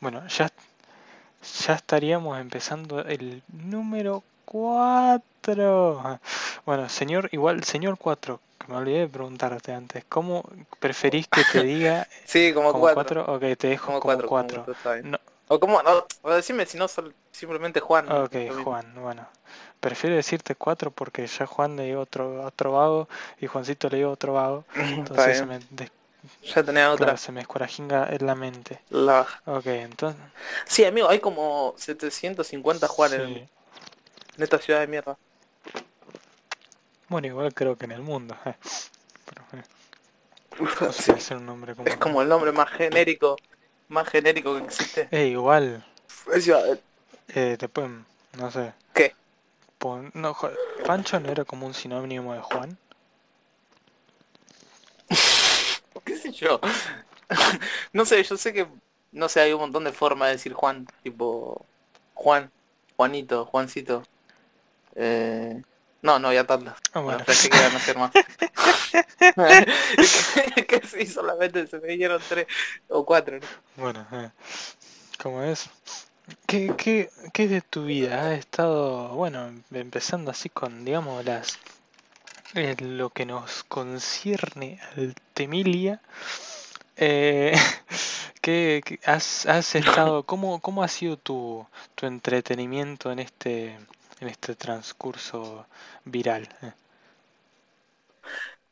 Bueno, ya, ya estaríamos empezando el número 4. Bueno, señor, igual, señor 4, que me olvidé de preguntarte antes, ¿cómo preferís que te diga Sí, como como 4. 4? Ok, te dejo Como como 4. 4. No, O como, no, o decime si no, simplemente Juan. ok. Juan, bueno. Prefiero decirte 4 porque ya Juan le dio otro, otro vago y Juancito le dio otro vago. Entonces me, des- Ya tenés otra. claro, se me escorajinga en la mente. La baja. Ok, entonces... Sí, amigo, hay como 750 Juan en, sí. en esta ciudad de mierda. Bueno, igual creo que en el mundo. eh. Pero, eh, no sé Sí, hacer un nombre como... es como el nombre más genérico, más genérico que existe. Eh, igual, Es eh, después, no sé. ¿Qué? pon- no, Pancho no era como un sinónimo de Juan. ¿Qué sé yo? no sé, yo sé que, no sé, hay un montón de formas de decir Juan, tipo Juan, Juanito, Juancito. Eh, no, no, ya tantas. Ah, Bueno, pensé que iban a ser más. que, que sí, solamente se me dieron tres o cuatro. ¿no? Bueno, eh, ¿cómo es? ¿Qué, qué, ¿Qué de tu vida? Has estado, bueno, empezando así con, digamos, las eh, lo que nos concierne al Temilia. Eh, ¿qué, qué- has, has estado, cómo, cómo ha sido tu, tu entretenimiento en este, en este transcurso viral?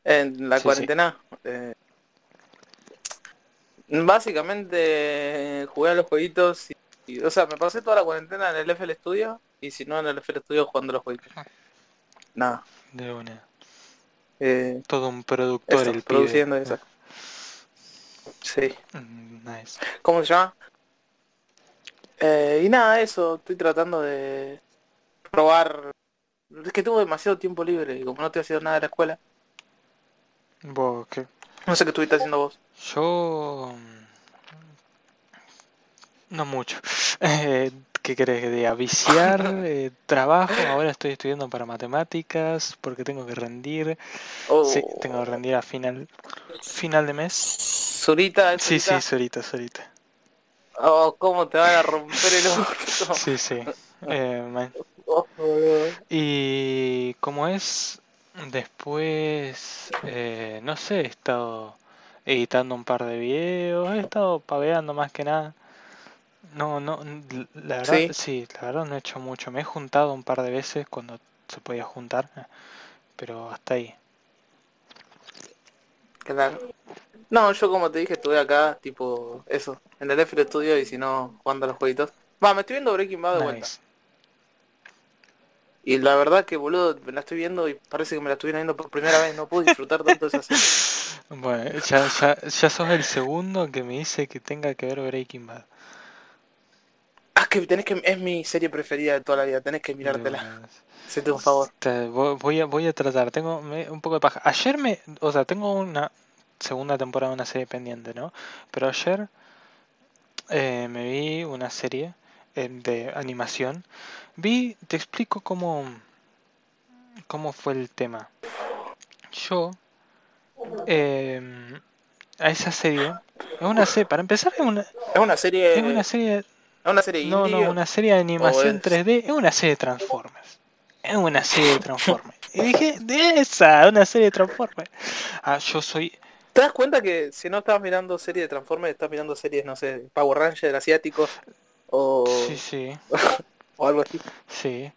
En la Sí, sí. cuarentena. eh, básicamente jugué a los jueguitos y, y, o sea, me pasé toda la cuarentena en el FL Studio y si no en el FL Studio jugando a los jueguitos. Nada. De una. Eh, Todo un productor el pibe. produciendo eso. Sí. Mm, Nice. ¿Cómo se llama? Eh, y nada, eso, estoy tratando de probar. Es que tuve demasiado tiempo libre y como no estoy haciendo nada de la escuela, ¿Vos qué? no sé qué estuviste haciendo vos. Yo... mm, No mucho. Eh, ¿Qué querés que diga? Viciar, eh, trabajo, ahora estoy estudiando para matemáticas porque tengo que rendir. Oh, Sí, tengo que rendir a final, final de mes. Zurita, ¿es Sí, sí, Zurita? solita. Oh, cómo te van a romper el orto. Sí, sí. Eh. Oh. Y como es, después, eh, no sé, he estado editando un par de videos, he estado paveando más que nada. No, no, la verdad, ¿Sí? sí, la verdad no he hecho mucho. Me he juntado un par de veces cuando se podía juntar, eh, pero hasta ahí. Claro. No, yo como te dije estuve acá, tipo, eso, en el FL Studio y si no, jugando a los jueguitos. Va, me estoy viendo Breaking Bad de vuelta. Nice. Y la verdad que boludo, me la estoy viendo y parece que me la estuviera viendo por primera vez, no puedo disfrutar tanto de esa serie. Bueno, ya, ya, ya sos el segundo que me dice que tenga que ver Breaking Bad. Ah, que tenés que, es mi serie preferida de toda la vida, tenés que mirártela. Hacete un favor. Te- voy a, voy a tratar, tengo un poco de paja. Ayer me, o sea, tengo una segunda temporada de una serie pendiente, ¿no? Pero ayer eh, me vi una serie eh, de animación. Vi, te explico cómo, cómo fue el tema. Yo, eh, a esa serie, es una serie, para empezar, es una, Es una serie, es una serie es una serie no, indie. no, una serie de animación es- 3D, es una serie de Transformers. Es una serie de Transformers. Y dije, de esa, una serie de Transformers. Ah, yo soy. ¿Te das cuenta que si no estás mirando series de Transformers, estás mirando series, no sé, Power Ranger asiáticos o, Sí, sí, o algo así? sí.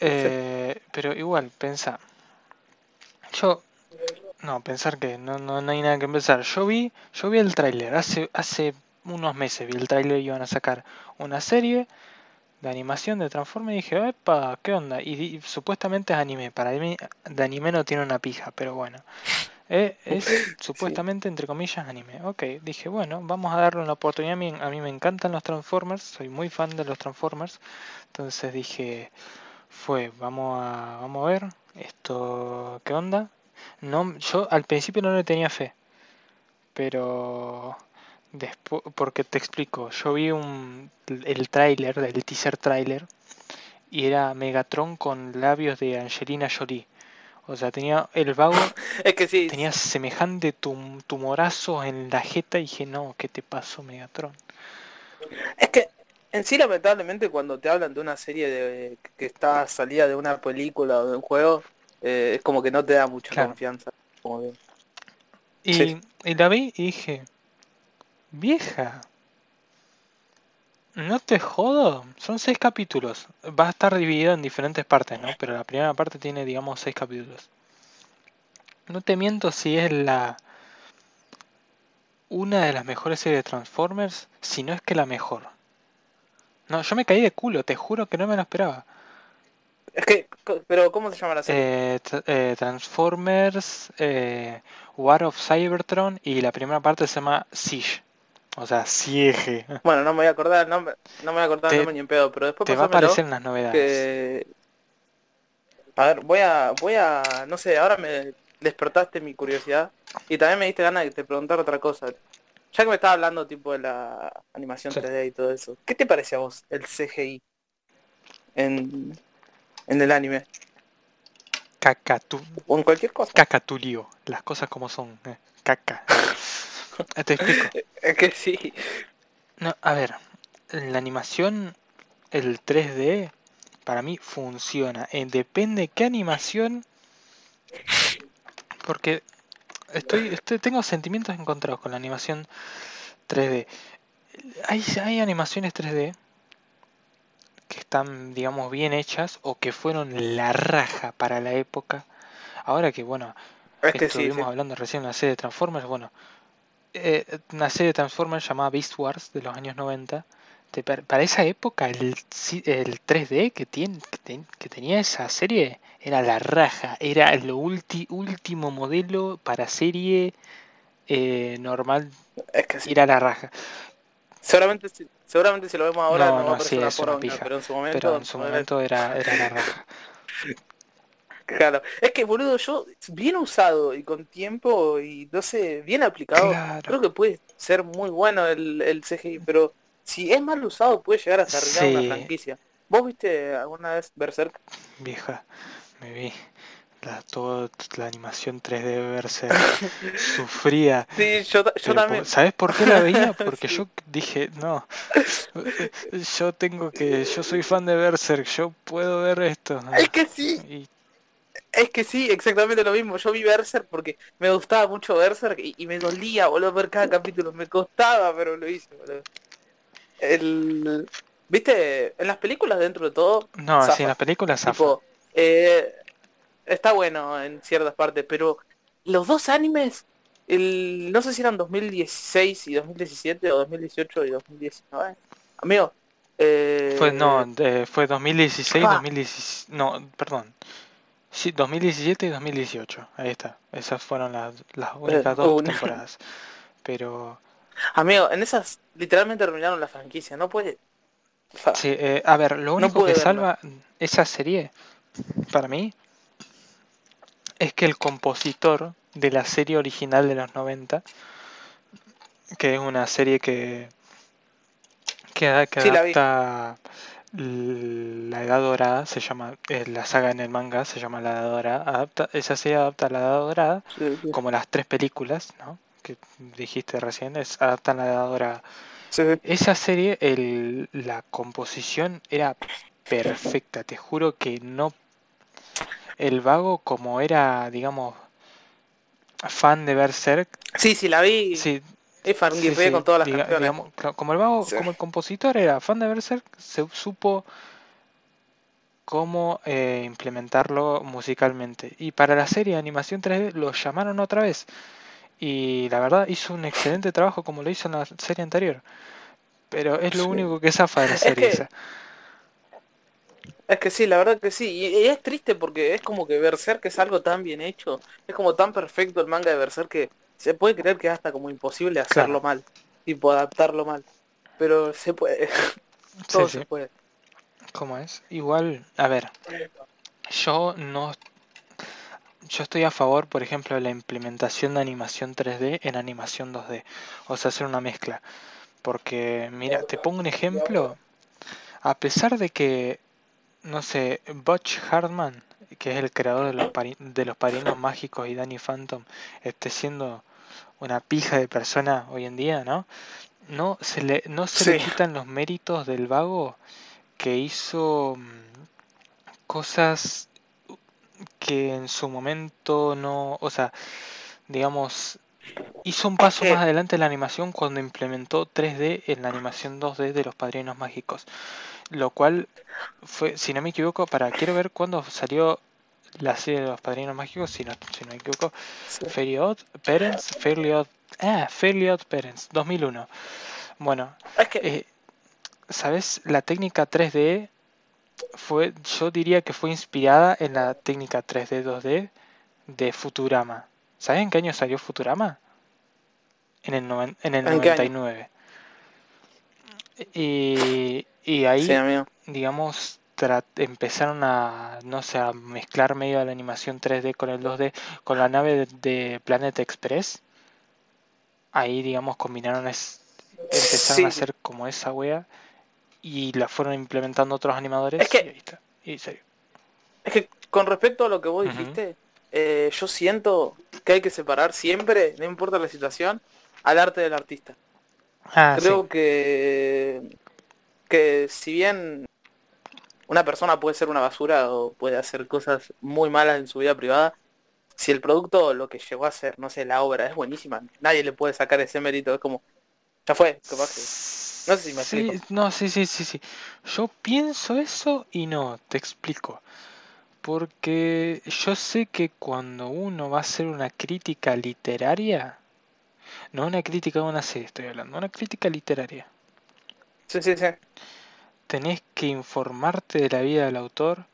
Eh, pero igual, pensá. Yo. No, pensar que no, no, no hay nada que pensar. Yo vi, yo vi el tráiler. Hace, hace unos meses vi el tráiler y iban a sacar una serie de animación de Transformers y dije, epa, ¿qué onda? Y, supuestamente es anime. Para mí de anime no tiene una pija, pero bueno. Eh, es supuestamente, entre comillas, anime. Ok, dije, bueno, vamos a darle una oportunidad. A mí, a mí me encantan los Transformers, soy muy fan de los Transformers. Entonces dije, fue, vamos a, vamos a ver esto, ¿qué onda? No, yo al principio no le tenía fe, pero después, porque te explico, yo vi un, el tráiler, el teaser tráiler, y era Megatron con labios de Angelina Jolie. O sea, tenía el vago, Es que sí, tenía semejante tum- tumorazo en la jeta y dije, no, ¿qué te pasó Megatron? Es que en sí lamentablemente cuando te hablan de una serie de que está salida de una película o de un juego, eh, es como que no te da mucha Claro. confianza. Como que- Y, Sí. y la vi y dije, vieja, no te jodo, son seis capítulos. Va a estar dividido en diferentes partes, ¿no? Pero la primera parte tiene, digamos, seis capítulos. No te miento si es la una de las mejores series de Transformers, si no es que la mejor. No, yo me caí de culo, te juro que no me lo esperaba. Es que, pero ¿cómo se llama la serie? Eh, eh, Transformers, eh, War of Cybertron y la primera parte se llama Siege. O sea, Siege. Bueno, no me voy a acordar el nombre, no me voy a acordar te- el nombre ni en pedo, pero después Te va a aparecer en las novedades. que... A ver, voy a, voy a, no sé, ahora me despertaste mi curiosidad y también me diste ganas de te preguntar otra cosa. Ya que me estaba hablando tipo de la animación Sí. 3D y todo eso, ¿qué te parece a vos el CGI en, en el anime? Cacatu, O en cualquier cosa. cacatulio. Las cosas como son. eh, Caca. Eh, Te explico. Es que sí. No, a ver, en la animación, el 3D para mí funciona. Eh, depende qué animación. Porque estoy, estoy, tengo sentimientos encontrados con la animación 3D. Hay, hay animaciones 3D que están, digamos, bien hechas o que fueron la raja para la época. Ahora que, bueno, Es que sí, estuvimos sí. hablando recién de una serie de Transformers, bueno, eh, una serie de Transformers llamada Beast Wars de los años 90. te par- para esa época el, el 3D que, tiene, que, ten- que tenía esa serie era la raja, era lo ulti- último modelo para serie eh, normal, Es que sí. era la raja. Seguramente, seguramente si lo vemos ahora No, no, no, sí, una una pero en su momento... Pero en su momento era, era la raja. Claro. Es que, boludo, yo, bien usado y con tiempo y, no sé, bien aplicado, Claro. creo que puede ser muy bueno el, el CGI, pero si es mal usado puede llegar hasta arruinar Sí. una franquicia. ¿Vos viste alguna vez Berserk? Vieja, me vi la, toda la animación 3D de Berserk. Sufría. Sí, yo, yo también. ¿Sabes por qué la veía? Porque yo dije, no, yo tengo que, yo soy fan de Berserk, yo puedo ver esto. Es que sí, Y es que sí, exactamente lo mismo. Yo vi Berserk porque me gustaba mucho Berserk y, y me dolía, boludo, ver cada capítulo. Me costaba, pero lo hice, boludo. El... ¿Viste? En las películas, dentro de todo, no, zafa. sí, en las películas zafa. Tipo, eh, está bueno en ciertas partes, pero los dos animes, el, no sé si eran 2016 y 2017 o 2018 y 2019. Amigo, eh, Fue, no, eh, fue 2016, Ah. 2017, no, perdón. Sí, 2017 y 2018, ahí está. Esas fueron las, las únicas dos temporadas. Pero, amigo, en esas literalmente arruinaron la franquicia, no puede. Sí, eh, a ver, lo único que verlo. salva esa serie, para mí, es que el compositor de la serie original de los 90, que es una serie que, que, que Sí, adapta la Edad Dorada, se llama, eh, la saga en el manga se llama La Edad Dorada, adapta, esa serie adapta la Edad Dorada, Sí, sí. como las tres películas, ¿no? Que dijiste recién, es, adaptan la Edad Dorada. Sí. Esa serie, el, la composición era perfecta, te juro que no... El vago, como era, digamos, fan de Berserk, Sí, sí, la vi. sí, Es fan sí, sí, con todas las diga- canciones. digamos, como el vago, Sí. como el compositor era fan de Berserk, se supo cómo eh, implementarlo musicalmente. Y para la serie de animación 3D lo llamaron otra vez. Y la verdad hizo un excelente trabajo como lo hizo en la serie anterior. Pero es lo Sí. único que zafa de la Es serie que- esa. Es que sí, la verdad que sí. Y, y es triste porque es como que Berserk es algo tan bien hecho. Es como tan perfecto el manga de Berserk que se puede creer que es hasta como imposible hacerlo mal. Tipo adaptarlo mal. Pero se puede. Todo Sí, se puede. ¿Cómo es? Igual, a ver, yo no... Yo estoy a favor, por ejemplo, de la implementación de animación 3D en animación 2D. O sea, hacer una mezcla. Porque, mira, te pongo un ejemplo. A pesar de que, no sé, Butch Hartman, que es el creador de los, de los Padrinos Mágicos y Danny Phantom, esté siendo una pija de persona hoy en día, ¿no? no se le, no se le quitan los méritos del vago que hizo mm, cosas que en su momento no, o sea, digamos, hizo un paso más adelante en la animación cuando implementó 3D en la animación 2D de los Padrinos Mágicos. Lo cual fue, si no me equivoco, para quiero ver cuándo salió la serie de los Padrinos Mágicos, si no, si no me equivoco, Fairly Odd Parents, Fairly Odd, ah, Fairly Odd Parents, 2001. Bueno, eh, ¿sabes? La técnica 3D fue, yo diría que fue inspirada en la técnica 3D 2D de Futurama. ¿Sabes en qué año salió Futurama? En el, en el 99. Y, y ahí, digamos, empezaron a, no sé, a mezclar medio de la animación 3D con el 2D, con la nave de, Planet Express. Ahí, digamos, combinaron, es, empezaron a hacer como esa wea y la fueron implementando otros animadores. Es que, Es que con respecto a lo que vos dijiste, eh, yo siento que hay que separar siempre, no importa la situación, al arte del artista. Ah, Creo que que si bien una persona puede ser una basura o puede hacer cosas muy malas en su vida privada, si el producto lo que llegó a ser, no sé, la obra es buenísima, nadie le puede sacar ese mérito, es como, ya fue, No sé si me sí, No, sí, sí, sí, sí. Yo pienso eso y no, te explico. Porque yo sé que cuando uno va a hacer una crítica literaria, no una crítica de una serie, estoy hablando, una crítica literaria. Sí, sí, sí. Tenés que informarte de la vida del autor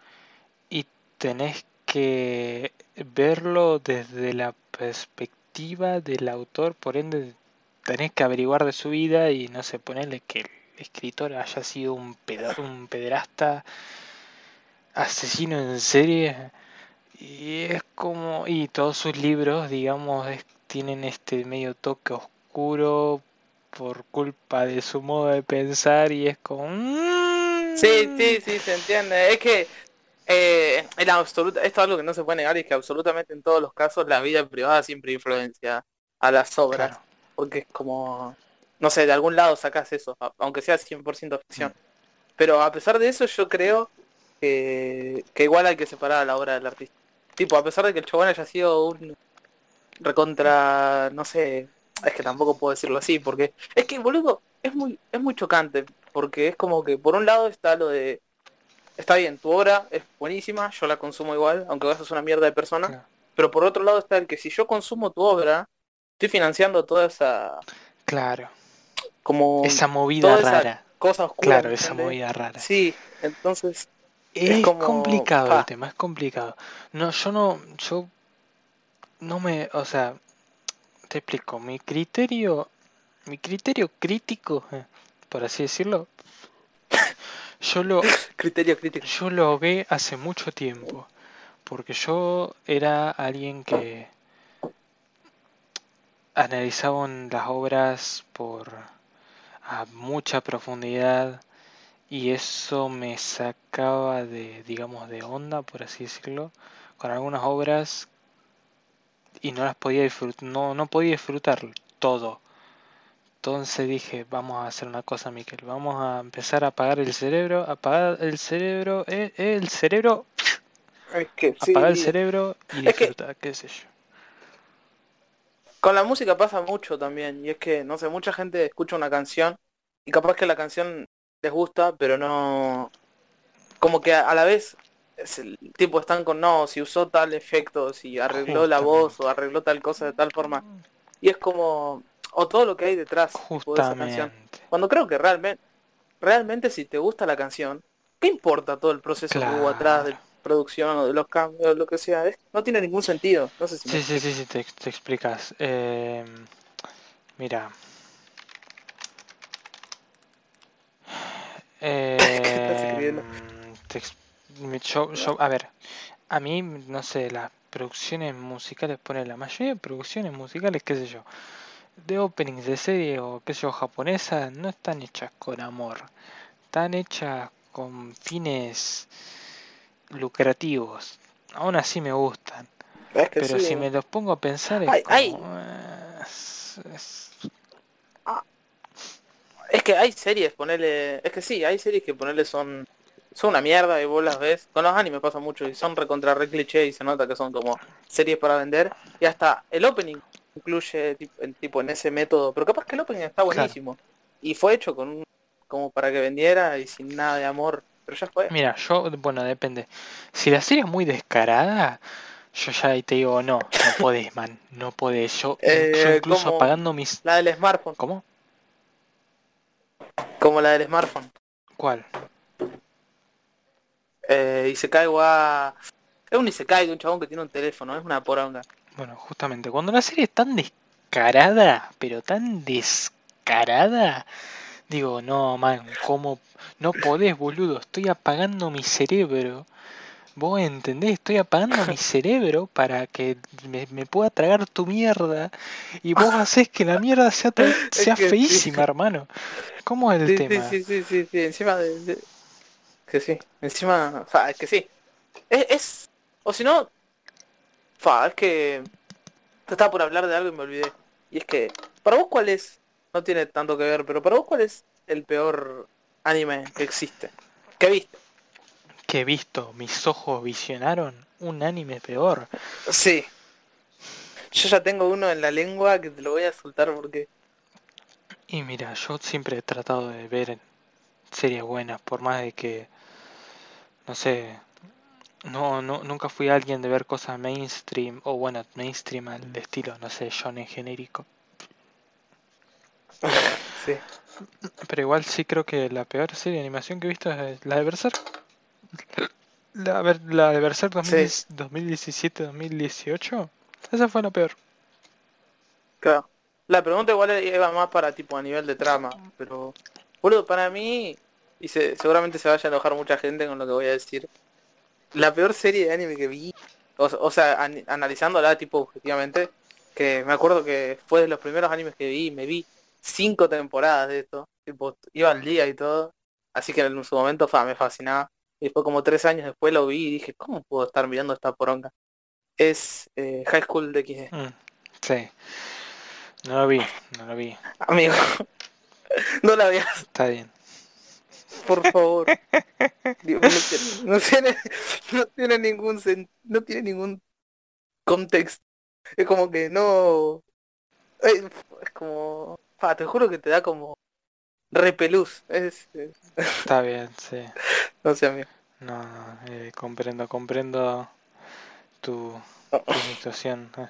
y tenés que verlo desde la perspectiva del autor, por ende tenés que averiguar de su vida y no sé, ponerle que el escritor haya sido un, un pederasta, asesino en serie y es como y todos sus libros digamos tienen este medio toque oscuro por culpa de su modo de pensar y es como... Mm". Sí, sí, sí, se entiende. Es que eh, en absoluta, esto es algo que no se puede negar y es que absolutamente en todos los casos la vida privada siempre influencia a las obras. Porque es como, no sé, de algún lado sacas eso, aunque sea 100% ficción. Mm. Pero a pesar de eso yo creo que, que igual hay que separar a la obra del artista. Tipo, a pesar de que el chabón haya sido un recontra, no sé, es que tampoco puedo decirlo así, porque es que, boludo, es muy, es muy chocante, porque es como que por un lado está lo de, está bien, tu obra es buenísima, yo la consumo igual, aunque vos sos una mierda de persona, pero por otro lado está el que si yo consumo tu obra, estoy financiando toda esa... Claro. Como... Esa movida rara. cosa oscura. Claro, esa movida rara. Sí, entonces... Es, complicado el tema, es complicado. No, yo no, yo no me, o sea, te explico, mi criterio, mi criterio crítico, eh, por así decirlo, yo lo, criterio crítico. yo lo ve hace mucho tiempo, porque yo era alguien que analizaba las obras por a mucha profundidad y eso me sacaba de digamos de onda por así decirlo con algunas obras y no las podía disfrutar, no, no podía disfrutar todo. Entonces dije, vamos a hacer una cosa, Miquel, vamos a empezar a apagar el cerebro, apagar el cerebro, eh, eh, el cerebro, apagar el cerebro y disfrutar, qué sé yo. Con la música pasa mucho también, y es que, no sé, mucha gente escucha una canción y capaz que la canción les gusta, pero no... Como que a la vez el tipo están con no, si usó tal efecto, si arregló la voz o arregló tal cosa de tal forma. Y es como, o todo lo que hay detrás de esa canción. Cuando creo que realmente, realmente si te gusta la canción, ¿qué importa todo el proceso que hubo atrás de producción o de los cambios, lo que sea? no tiene ningún sentido. No sé si sí, sí, sí, sí, te, explicas. Eh, mira. Eh, te, a ver, a mí, no sé, las producciones musicales, pone la mayoría de producciones musicales, qué sé yo, de openings de serie o qué sé yo, japonesas, no están hechas con amor, están hechas con fines lucrativos. Aún así me gustan. pero si me los pongo a pensar es como, ah. Es que hay series, ponerle... Es que sí, hay series que ponerle son... Son una mierda y vos las ves. Con los animes pasa mucho y son recontra re cliché y se nota que son como series para vender. Y hasta el opening incluye tipo, en ese método. Pero capaz que el opening está buenísimo. Y fue hecho con un... como para que vendiera y sin nada de amor. Pero ya fue. Mira, yo, bueno, depende. Si la serie es muy descarada, yo ya ahí te digo, no, no podés, man, no podés. Yo, Eh, yo incluso como- apagando mis... La del smartphone. ¿Cómo? Como la del smartphone. ¿Cuál? Eh, Isekai wa... Es un Isekai de un chabón que tiene un teléfono, es una poronga. Bueno, justamente, cuando la serie es tan descarada, pero tan descarada, digo, no, man, ¿cómo? No podés, boludo, estoy apagando mi cerebro. Vos entendés, estoy apagando mi cerebro para que me, me pueda tragar tu mierda. Y vos haces que la mierda sea, sea feísima, hermano. ¿Cómo es el sí, tema? sí, sí, sí, sí, encima de, de- Que sí, encima... Fa, es que sí. Es... es- O si no... Fa, es que... Estaba por hablar de algo y me olvidé. Y es que... Para vos cuál es... No tiene tanto que ver, pero para vos cuál es el peor anime que existe. ¿Qué viste? Que he visto, mis ojos visionaron un anime peor. Sí. Yo ya tengo uno en la lengua que te lo voy a soltar porque... Y mira, yo siempre he tratado de ver series buenas, por más de que, no sé, no, no, nunca fui alguien de ver cosas mainstream, o bueno, mainstream al estilo, no sé, shonen genérico. Sí. Pero igual sí creo que la peor serie de animación que he visto es la de Berserk. La, ver- la de Berserk 2017-2018. Esa fue la peor. Claro. La pregunta igual iba más para tipo a nivel de trama, pero boludo, para mí, y se- seguramente se vaya a enojar mucha gente con lo que voy a decir. La peor serie de anime que vi, o, o sea, an- analizándola tipo objetivamente, que me acuerdo que fue de los primeros animes que vi, me vi cinco temporadas de esto, tipo, iba al día y todo, así que en su momento fa, me fascinaba. Y después como tres años después lo vi y dije, ¿cómo puedo estar mirando esta poronga? Es eh, High School de XD. Mm, sí. No lo vi, no lo vi. Amigo, no la veas, Está bien. Por favor. Digo, no, tiene, no tiene, ningún no tiene ningún contexto. Es como que no es, como te juro que te da como repelús. Es, es- Está bien, sí. no sé amigo. No, no, eh, comprendo, comprendo tu, tu situación. eh.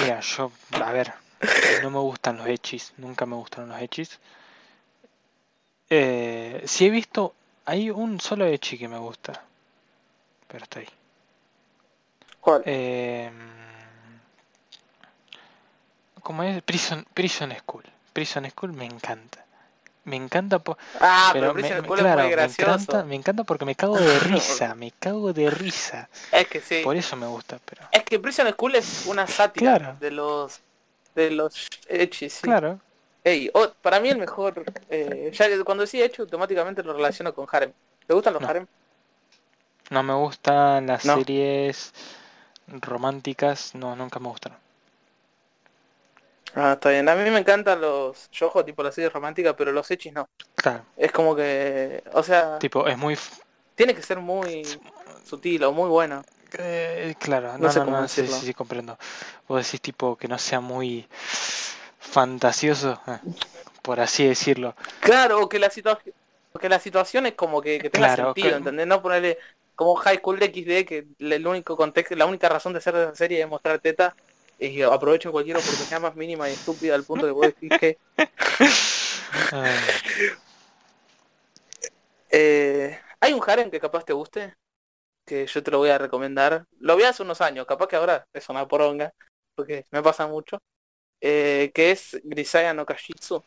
Mira, yo, a ver, no me gustan los hechis, nunca me gustaron los hechis. Eh, si he visto, hay un solo hechi que me gusta, pero está ahí. ¿Cuál? Eh, ¿Cómo es? Prison, Prison School. Prison School me encanta. Me encanta por... ah, Pero pero, me, claro, es muy me encanta, me encanta porque me cago de risa, me cago de risa. Es que sí. Por eso me gusta, pero... Es que Prison School es una sátira Claro. de los de los hechis, sí. Claro, Ey, oh, para mí el mejor, eh, ya cuando decía hecho automáticamente lo relaciono con Harem. ¿Te gustan los No. Harem? no me gustan las No. series románticas, no, nunca me gustaron. Ah, está bien. A mí me encantan los yojo, tipo las series románticas, pero los hechis no. Claro, Es como que, o sea, tipo, es muy... tiene que ser muy sutil o muy bueno. eh, claro, No no, sé no, cómo no, sí, decirlo. sí, sí, comprendo. Vos decís tipo que no sea muy fantasioso, eh, por así decirlo. Claro, o que la situación, que la situación es como que, que tenga Claro, sentido, que- ¿entendés? No ponerle como High School de XD que el único contexto, la única razón de hacer esa serie es mostrar teta y aprovecho cualquier oportunidad más mínima y estúpida al punto que vos decís que Eh, hay un harem que capaz te guste, que yo te lo voy a recomendar. Lo vi hace unos años, capaz que ahora es una poronga, porque me pasa mucho. Eh, que es Grisaya no Kashitsu.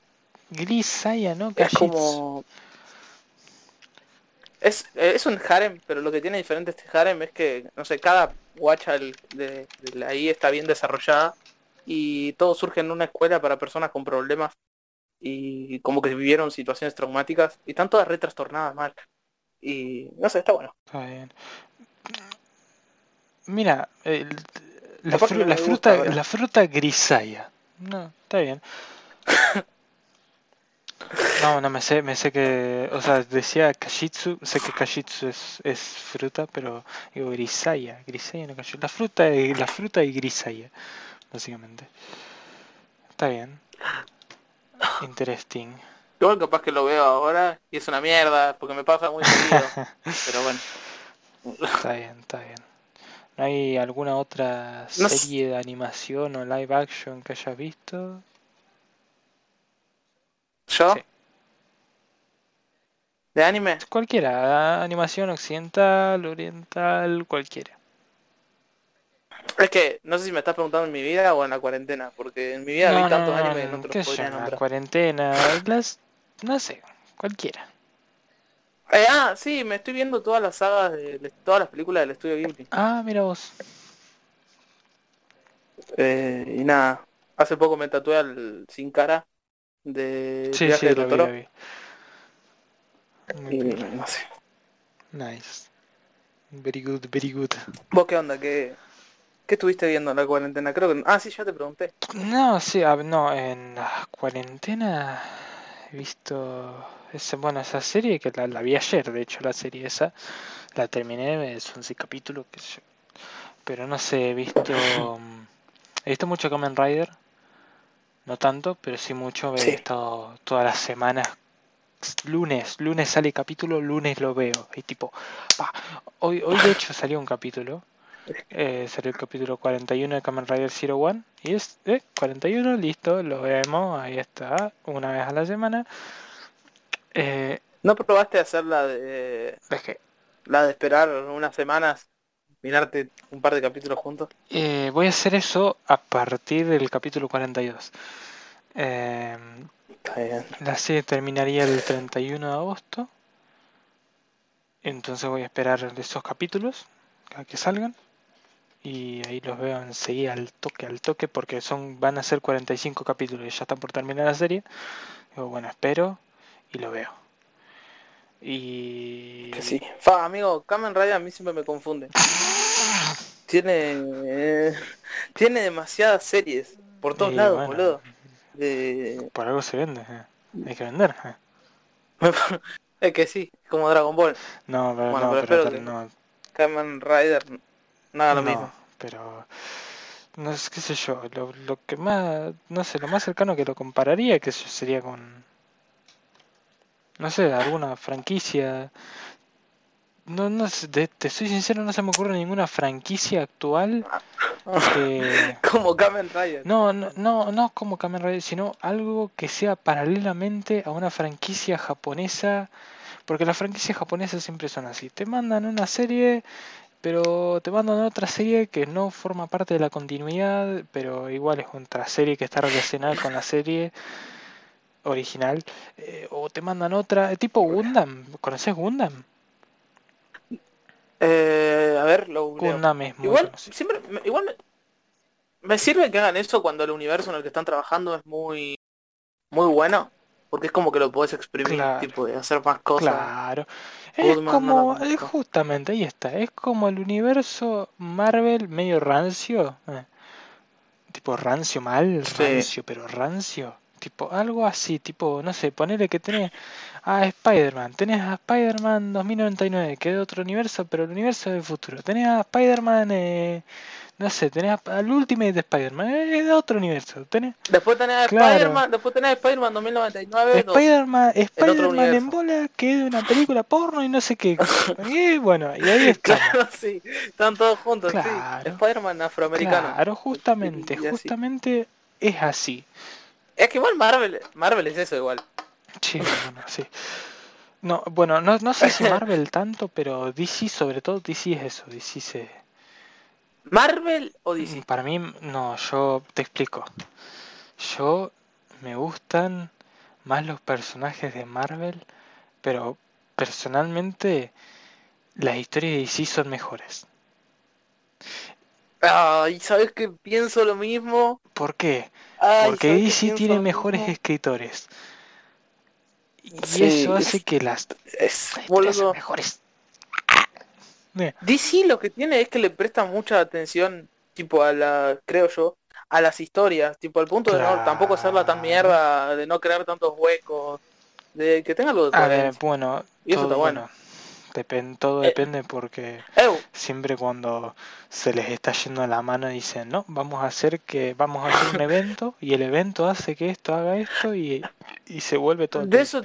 Grisaya, ¿no? Es Kashitsu. como... Es, eh, es un harem, pero lo que tiene diferente este harem es que, no sé, cada guacha de, de la I está bien desarrollada y todo surge en una escuela para personas con problemas y como que vivieron situaciones traumáticas y están todas re trastornadas mal. Y no sé, está bueno. Está bien. Mira, el- la, fru- gusta fruta, la fruta grisaya. No, está bien. No, no me sé, me sé que, o sea, decía kashitsu, sé que kashitsu es, es fruta, pero digo grisaya, grisaya no kashitsu, la fruta y la fruta y grisaya, básicamente. Está bien. Interesting. Igual capaz que lo veo ahora y es una mierda, porque me pasa muy seguido. pero bueno. Está bien, está bien. ¿No hay alguna otra No sé. serie de animación o live action que hayas visto? ¿Yo? Sí. ¿De anime? Cualquiera, animación occidental, oriental, cualquiera. Es que no sé si me estás preguntando en mi vida o en la cuarentena, porque en mi vida vi tantos animes que no te los podría la nombrar. cuarentena, las, no sé, cualquiera. Eh, ah, sí, me estoy viendo todas las sagas, de, todas las películas del estudio Ghibli. Ah, mira vos. Eh, y nada, hace poco me tatué al Sin Cara de Sí, Viaje sí, de vi, Totoro. vi. Y no sé. Nice. Very good, very good. ¿Vos qué onda? ¿Qué, qué estuviste viendo en la cuarentena? Creo que... Ah, sí, ya te pregunté. No, sí, a- no, en la cuarentena he visto esa, bueno, esa serie que la, la vi ayer, de hecho, la serie esa, la terminé, son seis capítulos, yo. Pero no sé, he visto, he visto mucho Kamen Rider, no tanto, pero sí mucho, he Sí. estado todas las semanas, lunes, lunes sale capítulo, lunes lo veo, y tipo, hoy, hoy de hecho salió un capítulo, eh, salió el capítulo 41 de Kamen Rider Zero One y es eh, 41, listo, lo vemos, ahí está, una vez a la semana. Eh, ¿No probaste hacer la de... es que la de esperar unas semanas, mirarte un par de capítulos juntos? eh, voy a hacer eso a partir del capítulo 42. Eh, Está bien. la serie terminaría el 31 de agosto, entonces voy a esperar esos capítulos a que salgan. Y ahí los veo enseguida al toque, al toque, porque son van a ser 45 capítulos y ya está por terminar la serie. Digo, bueno, espero y lo veo. Y... Que sí. Fa, amigo, Kamen Rider a mí siempre me confunde. Tiene... eh, tiene demasiadas series por todos Y lados, bueno. boludo. De- Por algo se vende, eh. hay que vender. eh. Es que sí, como Dragon Ball. No, pero, Bueno, no, pero pero espero tal- que- no, Kamen Rider, nada lo mismo. pero no es qué sé yo, lo, lo que más, no sé, lo más cercano que lo compararía que sé sería con, no sé, alguna franquicia. No, no sé, te, te soy sincero, no se me ocurre ninguna franquicia actual que... Como Kamen Rider. No, no, no, no como Kamen Rider, sino algo que sea paralelamente a una franquicia japonesa, porque las franquicias japonesas siempre son así. Te mandan una serie, pero te mandan otra serie que no forma parte de la continuidad, pero igual es otra serie que está relacionada con la serie original. eh, o te mandan otra, tipo Gundam. ¿Conoces Gundam? Eh, a ver, lo. Gundam es muy Igual, conocido. siempre, me- igual me, me sirve que hagan eso cuando el universo en el que están trabajando es muy muy bueno, porque es como que lo podés exprimir, Claro. tipo, de hacer más cosas. Claro. Es Goodman como, es justamente, ahí está, es como el universo Marvel medio rancio. eh. Tipo rancio mal, Sí. rancio, pero rancio. Tipo algo así, tipo, no sé, ponele que tenés a Spider-Man, tenés a Spider-Man 2099, que es de otro universo, pero el universo del futuro. Tenés a Spider-Man, eh, no sé, tenés a- al Ultimate de Spider-Man, eh, es de otro universo. Tenés Después tenés a Claro. Spider-Man, después tenés a Spider-Man 2099, dos. Spider-Man, Spider-Man en bola que es de una película porno y no sé qué. Y bueno, y ahí estamos. Claro, sí, están todos juntos, Claro. sí. Spider-Man afroamericano. Claro, justamente, justamente es así. Es que igual Marvel, Marvel es eso igual. Sí, bueno, sí. No, bueno, no, no sé si Marvel tanto, pero DC, sobre todo DC es eso. DC se... Marvel o DC. Para mí, no, yo te explico. Yo me gustan más los personajes de Marvel, pero personalmente las historias de DC son mejores. Ay, ¿sabes que pienso lo mismo? ¿Por qué? Ay, Porque ¿sabes que DC tiene mejores escritores. Y Sí, eso hace es- que las Es, boludo. mejores. DC lo que tiene es que le presta mucha atención, tipo a la, creo yo, a las historias, tipo al punto de no tampoco hacerla tan mierda, de no crear tantos huecos. De que tenga algo de A ver, bueno, Y eso todo, está bueno. Depen- todo Eh. depende porque Eu, siempre cuando se les está yendo la mano dicen, no, vamos a hacer que, vamos a hacer un evento y el evento hace que esto haga esto y, y se vuelve todo. de eso,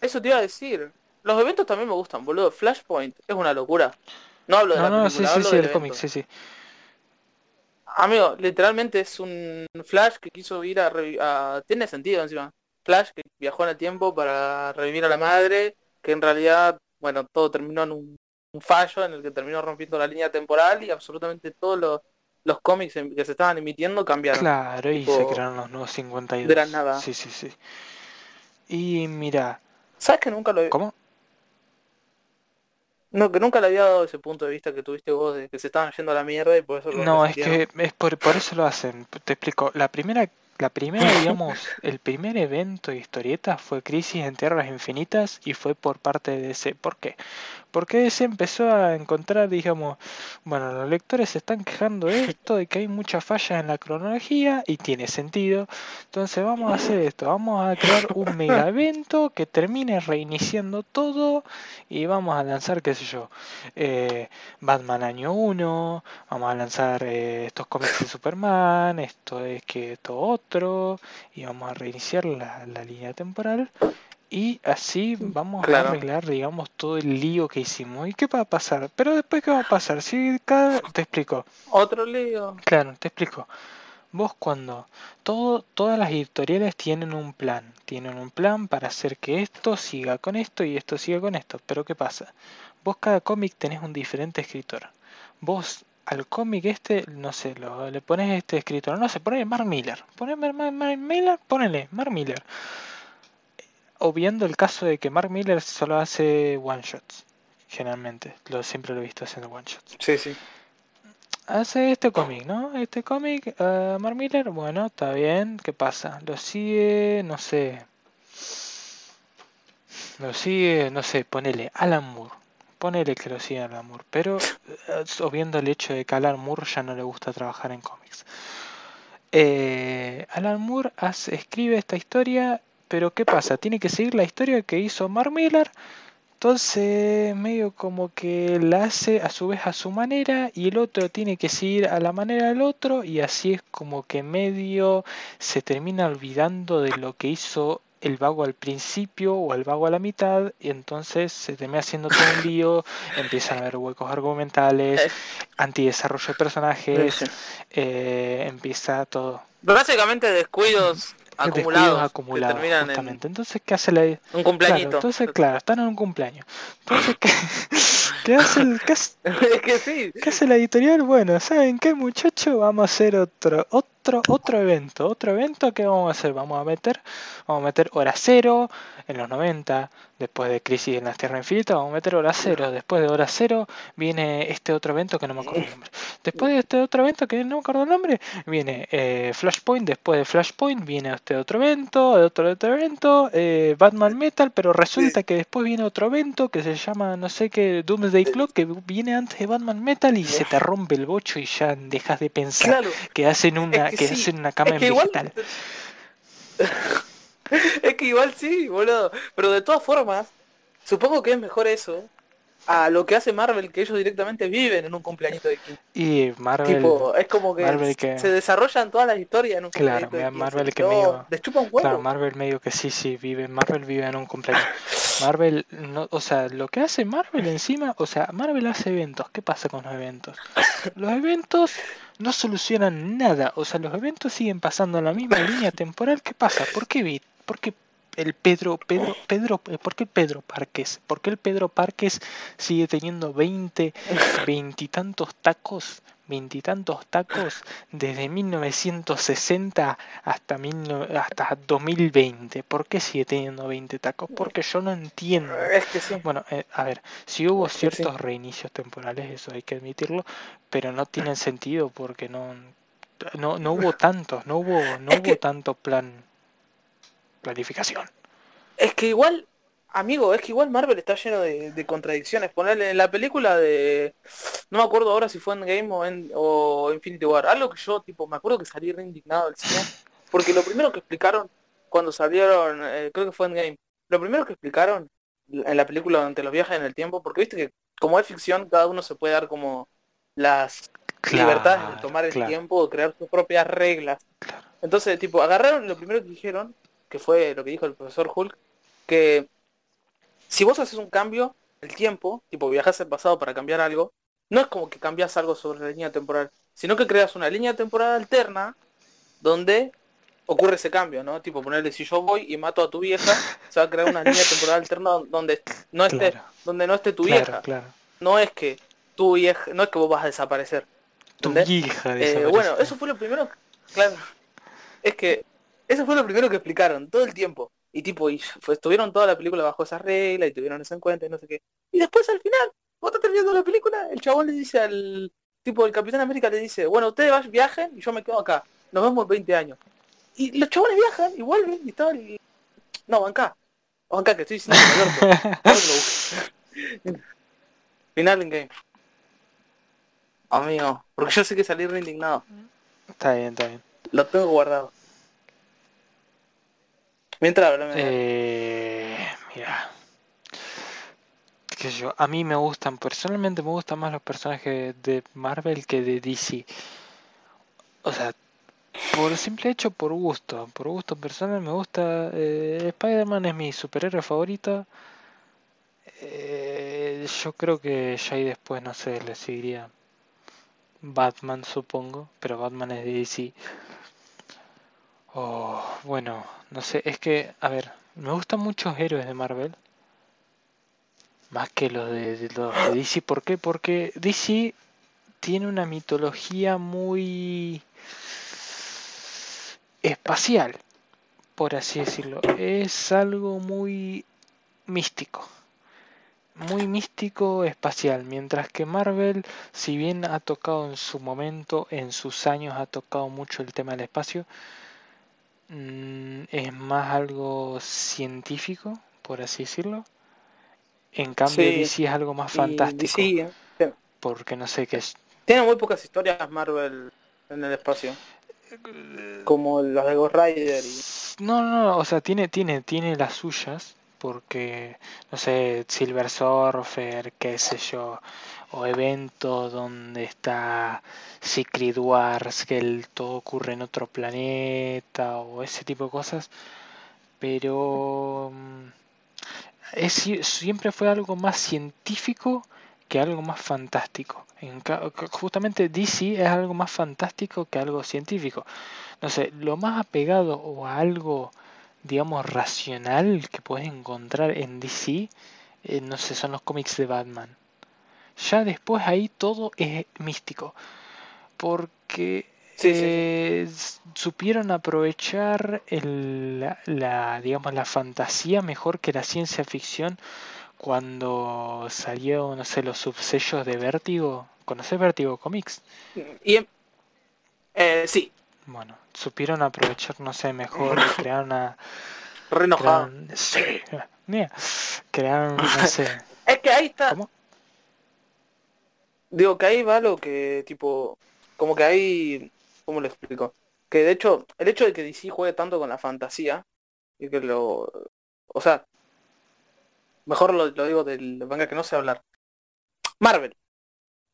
eso te iba a decir. Los eventos también me gustan, boludo. Flashpoint es una locura. No hablo de No, la no, película, sí, sí, sí, del el cómic, sí, sí. Amigo, literalmente es un Flash que quiso ir a, a... Tiene sentido encima. Flash que viajó en el tiempo para revivir a la madre, que en realidad, bueno, todo terminó en un, un fallo en el que terminó rompiendo la línea temporal y absolutamente todos los, los cómics en- que se estaban emitiendo cambiaron. Claro, y se crearon los nuevos 52. de la nada. Sí, sí, sí. Y mira, ¿Sabes que nunca lo ¿cómo? No, que nunca le había dado ese punto de vista que tuviste vos de que se estaban yendo a la mierda y por eso lo No, es que es por, por eso lo hacen. Te explico. La primera, la primera, digamos, el primer evento de historieta fue Crisis en Tierras Infinitas y fue por parte de DC. ¿Por qué? Porque DC empezó a encontrar, digamos, bueno, los lectores se están quejando de esto, de que hay muchas fallas en la cronología y tiene sentido. Entonces vamos a hacer esto, vamos a crear un mega evento que termine reiniciando todo y vamos a lanzar, qué sé yo, eh, Batman año 1, vamos a lanzar eh, estos cómics de Superman, esto es que esto otro, y vamos a reiniciar la, la línea temporal. Y así vamos Claro. a arreglar, digamos, todo el lío que hicimos. ¿Y qué va a pasar? Pero después, ¿qué va a pasar? Si cada... Te explico. Otro lío. Claro, te explico. Vos cuando todo, todas las editoriales tienen un plan, tienen un plan para hacer que esto siga con esto y esto siga con esto. Pero ¿qué pasa? Vos cada cómic tenés un diferente escritor. Vos al cómic este, no sé, lo, le pones este escritor, no sé, ponele Mark Miller. Ponele Mark, Mark Miller, ponele Mark Miller. Obviando el caso de que Mark Miller solo hace one shots, generalmente. Lo, siempre lo he visto haciendo one shots Sí, sí. hace este cómic, ¿no? Este cómic, eh, Mark Miller, bueno, está bien, ¿qué pasa? Lo sigue, no sé. Lo sigue, no sé, ponele Alan Moore. Ponele que lo siga Alan Moore. Pero, eh, obviando el hecho de que Alan Moore ya no le gusta trabajar en cómics. Eh, Alan Moore hace- escribe esta historia, pero ¿qué pasa? Tiene que seguir la historia que hizo Mark Miller. Entonces, medio como que la hace a su vez a su manera y el otro tiene que seguir a la manera del otro y así es como que medio se termina olvidando de lo que hizo el vago al principio o el vago a la mitad y entonces se termina haciendo todo un lío, empiezan a haber huecos argumentales, Eh. antidesarrollo de personajes, eh, empieza todo. Básicamente descuidos acumulados acumulados, terminan justamente. Entonces, ¿qué hace la, un Claro, cumpleañito. entonces, claro, están en un cumpleaños. Entonces, ¿qué, qué hace, el- qué hace- es que sí. qué hace la editorial? Bueno, ¿saben qué, muchachos? Vamos a hacer otro, otro, otro evento. Otro evento que vamos a hacer. Vamos a meter, vamos a meter hora cero en los 90, después de Crisis en las Tierras Infinitas, vamos a meter hora cero. Después de hora cero viene este otro evento que no me acuerdo el nombre. Después de este otro evento que no me acuerdo el nombre, viene eh, Flashpoint. Después de Flashpoint viene este otro evento, otro, otro evento, eh, Batman Metal, pero resulta que después viene otro evento que se llama, no sé qué, Doomsday Clock, que viene antes de Batman Metal y se te rompe el bocho y ya dejas de pensar Claro. que hacen una, que que sí, hacen una cama Es en que igual. vegetal. es que igual sí, boludo. Pero de todas formas, supongo que es mejor eso a lo que hace Marvel, que ellos directamente viven en un cumpleañito de 15. Y Marvel, Tipo, es como que, Marvel que- se desarrollan todas las historias en un Claro, cumpleañito de mira, 15. Marvel que medio- les chupa un huevo. claro, Marvel medio que sí, sí, vive, Marvel vive en un cumpleaños. Marvel, no, o sea, lo que hace Marvel encima, o sea, Marvel hace eventos. ¿Qué pasa con los eventos? Los eventos no solucionan nada, o sea, los eventos siguen pasando en la misma línea temporal. ¿Qué pasa? ¿Por qué? ¿Por qué el Pedro, Pedro, Pedro, eh, ¿por qué el Pedro Parques? ¿Por qué el Pedro Parques sigue teniendo 20, veintitantos tacos? Veintitantos tacos desde 1960 hasta, mil hasta 2020. ¿Por qué sigue teniendo 20 tacos? Porque yo no entiendo. Es que sí. Bueno, eh, a ver, si hubo Es que sí. ciertos reinicios temporales, eso hay que admitirlo, pero no tienen sentido porque no, no, no hubo tantos, no hubo, no Es hubo que- tanto plan, planificación. Es que igual, amigo, es que igual Marvel está lleno de, de contradicciones. Ponerle en la película de. No me acuerdo ahora si fue Endgame o, en, o Infinity War. Algo que yo, tipo, me acuerdo que salí re indignado del cine. Porque lo primero que explicaron cuando salieron, eh, creo que fue Endgame, lo primero que explicaron en la película durante los viajes en el tiempo, porque viste que como es ficción, cada uno se puede dar como las libertades de tomar el tiempo, de crear sus propias reglas. Entonces, tipo, agarraron lo primero que dijeron, que fue lo que dijo el profesor Hulk, que si vos haces un cambio, el tiempo, tipo viajas al pasado para cambiar algo, no es como que cambias algo sobre la línea temporal, sino que creas una línea temporal alterna donde ocurre ese cambio, ¿no? Tipo ponerle si yo voy y mato a tu vieja, se va a crear una línea temporal alterna donde no esté, donde no esté tu vieja. No es que tu vieja, no es que vos vas a desaparecer. Tu hija eh, Bueno, eso fue lo primero, claro. Es que eso fue lo primero que explicaron todo el tiempo. Y tipo, y estuvieron toda la película bajo esa regla y tuvieron eso en cuenta y no sé qué. Y después al final, vos estás terminando la película, el chabón le dice al tipo, el Capitán América le dice, bueno, ustedes viajen y yo me quedo acá. Nos vemos en 20 años. Y los chabones viajan y vuelven y tal. Y... No, acá. acá que estoy diciendo Final en game. Amigo, porque yo sé que salir re indignado. Está bien, está bien. Lo tengo guardado. Mientras Eh, mira. Que yo, a mí me gustan, personalmente me gustan más los personajes de Marvel que de DC. O sea, por simple hecho, por gusto. Por gusto personal me gusta. Eh, Spider-Man es mi superhéroe favorito. Eh, yo creo que ya ahí después, no sé, le seguiría Batman, supongo. Pero Batman es de DC. Oh, bueno, no sé, es que, a ver, me gustan muchos héroes de Marvel. Más que los de, los de DC. ¿Por qué? Porque DC tiene una mitología muy espacial, por así decirlo. Es algo muy místico. Muy místico espacial. Mientras que Marvel, si bien ha tocado en su momento, en sus años, ha tocado mucho el tema del espacio, es más algo científico, por así decirlo. En cambio, DC es algo más fantástico. porque no sé qué es. Tiene muy pocas historias Marvel en el espacio. Como las de Ghost Rider y... No, no, o sea, tiene, tiene, tiene las suyas, porque, no sé, Silver Surfer, qué sé yo, o eventos donde está Secret Wars, que el, todo ocurre en otro planeta, o ese tipo de cosas, pero mm, es, siempre fue algo más científico que algo más fantástico. En, justamente DC es algo más fantástico que algo científico. No sé, lo más apegado o a algo, digamos, racional que puedes encontrar en DC, eh, no sé, son los cómics de Batman. Ya después ahí todo es místico. Porque eh, supieron aprovechar el, la, digamos, la fantasía mejor que la ciencia ficción cuando salió, no sé, los subsellos de Vértigo. ¿Conoces Vértigo Comics? Y, eh, sí. Bueno, supieron aprovechar, no sé, mejor, crear una... Renojado. Sí, crearon, no sé... es que ahí está... ¿Cómo? Digo que ahí va lo que, tipo, como que ahí, ¿cómo lo explico? Que de hecho, el hecho de que DC juegue tanto con la fantasía, y que lo... O sea, Mejor lo, digo del manga que no sé hablar. Marvel.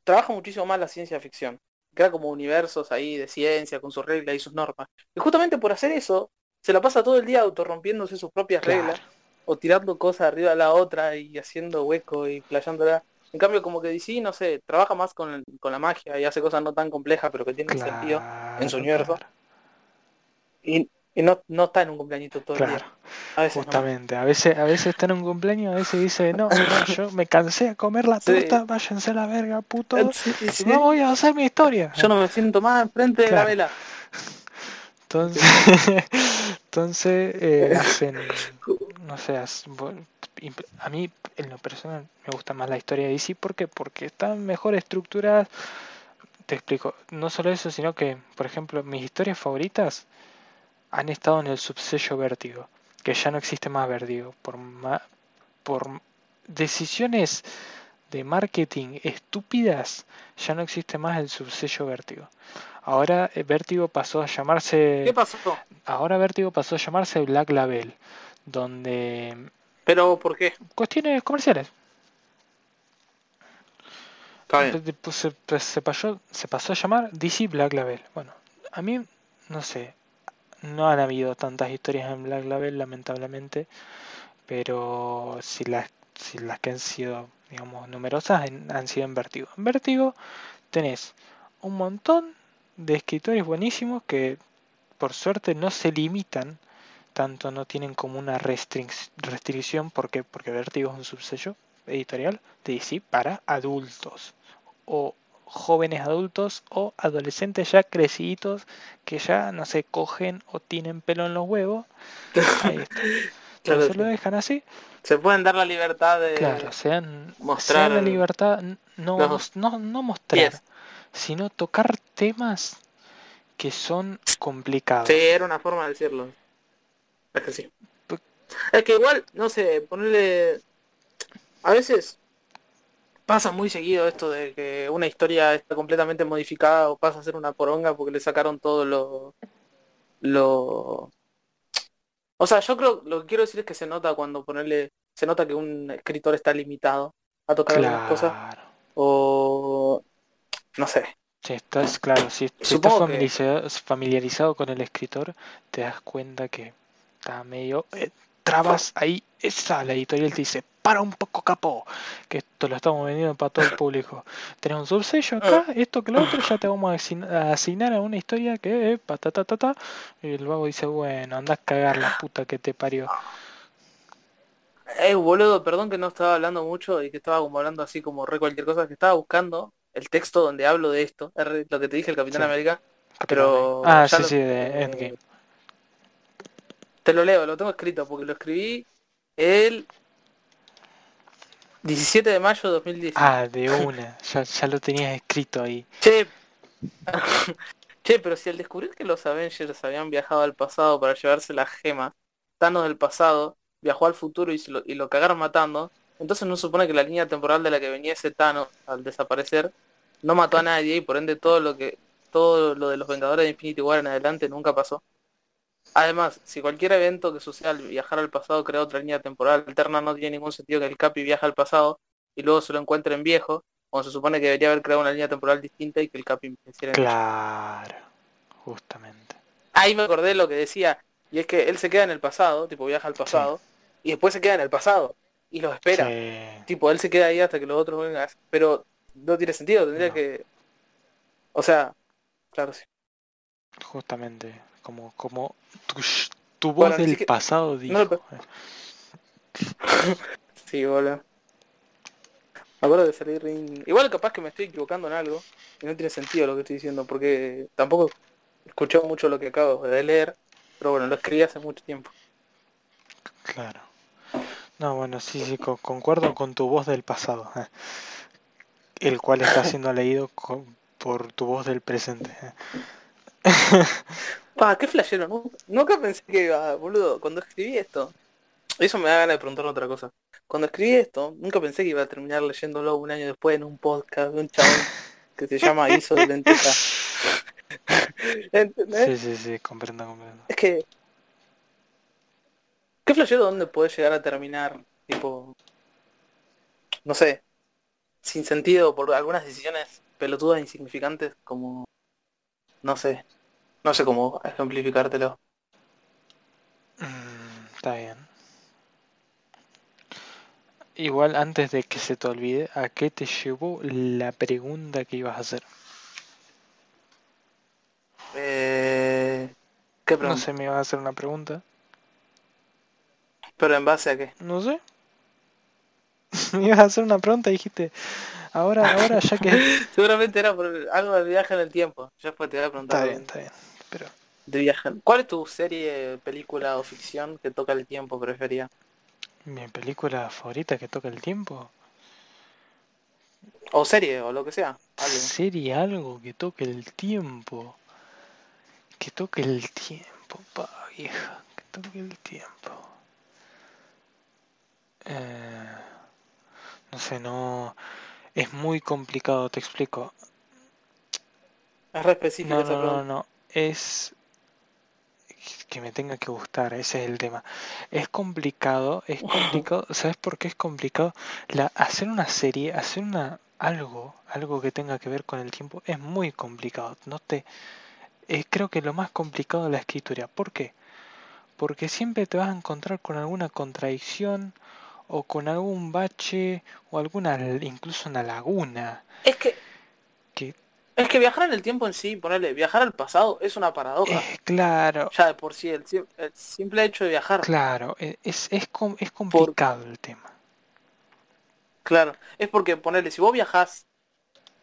Trabaja muchísimo más la ciencia ficción. Crea como universos ahí de ciencia con sus reglas y sus normas. Y justamente por hacer eso, se la pasa todo el día autorrompiéndose sus propias reglas. O tirando cosas arriba de la otra y haciendo hueco y playándola. En cambio, como que DC, no sé, trabaja más con, la magia y hace cosas no tan complejas, pero que tienen sentido en su universo. Y y no, no está en un cumpleañito todo el día. A justamente, a veces, a veces está en un cumpleaños, a veces dice, no, yo me cansé a comer la torta, váyanse a la verga, puto. no voy a hacer mi historia. Yo no me siento más enfrente de la vela. Entonces, entonces eh, hacen, no sé, a mí en lo personal me gusta más la historia de DC, ¿por qué? Porque están mejor estructuradas. Te explico, no solo eso, sino que, por ejemplo, mis historias favoritas han estado en el subsello Vértigo, que ya no existe más Vértigo. Por, por decisiones de marketing estúpidas, ya no existe más el subsello Vértigo. Ahora eh, Vértigo pasó a llamarse. ¿Qué pasó? Ahora Vértigo pasó a llamarse Black Label, donde ¿Pero por qué? Cuestiones comerciales. Está bien. Pues, Se, se pasó, se pasó a llamar DC Black Label. Bueno, a mí, no sé, no han habido tantas historias en Black Label, lamentablemente, pero si las, que han sido, digamos, numerosas han sido en Vertigo. En Vertigo tenés un montón de escritores buenísimos que, por suerte, no se limitan tanto, no tienen como una restric- restricción, porque, porque Vertigo es un subsello editorial de DC para adultos o jóvenes adultos o adolescentes ya crecidos que ya no se cogen o tienen pelo en los huevos. Ahí está. Claro, Entonces lo dejan así. Se pueden dar la libertad de... Claro, sean, mostrar sean la libertad, no, los no, no mostrar, sino tocar temas que son complicados. Sí, era una forma de decirlo. Es que sí. Es que igual, no sé, ponerle... A veces pasa muy seguido esto de que una historia está completamente modificada o pasa a ser una poronga porque le sacaron todo lo... lo... O sea, yo creo, lo que quiero decir es que se nota cuando ponerle... Se nota que un escritor está limitado a tocar algunas cosas Claro. o... No sé. Si estás, claro, si, si estás que- familiarizado, familiarizado con el escritor, te das cuenta que está medio eh, trabas ahí. Esa, la editorial te dice, para un poco capo, que esto lo estamos vendiendo para todo el público. Tenemos un subsello acá, esto que lo otro, ya te vamos a asign- a asignar a una historia que, eh, patata, ta, ta. Y el vago dice, bueno, andás a cagar la puta que te parió. Eh, boludo, perdón que no estaba hablando mucho y que estaba como hablando así como re cualquier cosa, que estaba buscando el texto donde hablo de esto, es lo que te dije el Capitán Sí. América, Pero Ah, sí, lo- sí, de Endgame. Te lo leo, lo tengo escrito porque lo escribí el 17 de mayo de 2010. Ah, de una, ya, ya lo tenías escrito ahí. Che, che, pero si al descubrir que los Avengers habían viajado al pasado para llevarse las gemas, Thanos del pasado viajó al futuro y, lo, y lo cagaron matando, entonces no supone que la línea temporal de la que venía ese Thanos al desaparecer no mató a nadie y por ende todo lo que todo lo de los Vengadores de Infinity War en adelante nunca pasó. Además, si cualquier evento que suceda al viajar al pasado crea otra línea temporal alterna, no tiene ningún sentido que el Capi viaje al pasado y luego se lo encuentre en viejo, cuando se supone que debería haber creado una línea temporal distinta y que el Capi hiciera en Claro, justamente. Ahí me acordé de lo que decía, y es que él se queda en el pasado, tipo viaja al pasado, y después se queda en el pasado, y los espera. Sí. Tipo, él se queda ahí hasta que los otros vengan, pero no tiene sentido, tendría No. que... O sea, claro, sí. Justamente, como, como tu, tu voz Bueno, del pasado dijo. no Sí, hola. Me acuerdo de salir en- Igual capaz que me estoy equivocando en algo, y no tiene sentido lo que estoy diciendo, porque tampoco escuché mucho lo que acabo de leer, pero bueno, lo escribí hace mucho tiempo. Claro. No, bueno, sí, sí, co- concuerdo con tu voz del pasado, eh, el cual está siendo leído co- por tu voz del presente. eh. Pa, qué flashero, ¿no? Nunca pensé que iba, boludo, cuando escribí esto, eso me da ganas de preguntar otra cosa. Cuando escribí esto, nunca pensé que iba a terminar leyéndolo un año después en un podcast de un chabón que se llama Iso de Lenteja. ¿Entendés? Sí, sí, sí, comprendo, comprendo. Es que... ¿Qué flashero dónde podés llegar a terminar? Tipo... No sé. Sin sentido por algunas decisiones pelotudas insignificantes como... No sé. No sé cómo ejemplificártelo. Mm, está bien. Igual, antes de que se te olvide, ¿a qué te llevó la pregunta que ibas a hacer? Eh... ¿Qué No pregunta? sé, me ibas a hacer una pregunta. Pero en base a qué? No sé. Me ibas a hacer una pregunta y dijiste, ahora, ahora ya que... Seguramente era por algo del viaje en el tiempo. Ya después te voy a preguntar Está bien, está bien. Pero de viaje. ¿Cuál es tu serie, película o ficción que toca el tiempo preferida? mi película favorita que toca el tiempo. O serie, o lo que sea. Algo. Serie algo que toque el tiempo. Que toque el tiempo, pa vieja. Que toque el tiempo. Eh, no sé, no... Es muy complicado, te explico. Es re No, esa no, no, pregunta. no. Es que me tenga que gustar, ese es el tema. Es complicado, es complicado, ¿sabes por qué es complicado? La, hacer una serie, hacer una algo, algo que tenga que ver con el tiempo es muy complicado. No te eh, creo que lo más complicado de la escritura. ¿Por qué? Porque siempre te vas a encontrar con alguna contradicción o con algún bache o alguna incluso una laguna. Es que es que viajar en el tiempo en sí, ponerle viajar al pasado es una paradoja. Eh, claro. Ya de por sí, el, simple hecho de viajar. Claro, e, es, es, es complicado el tema. Claro, es porque ponerle, si vos viajás,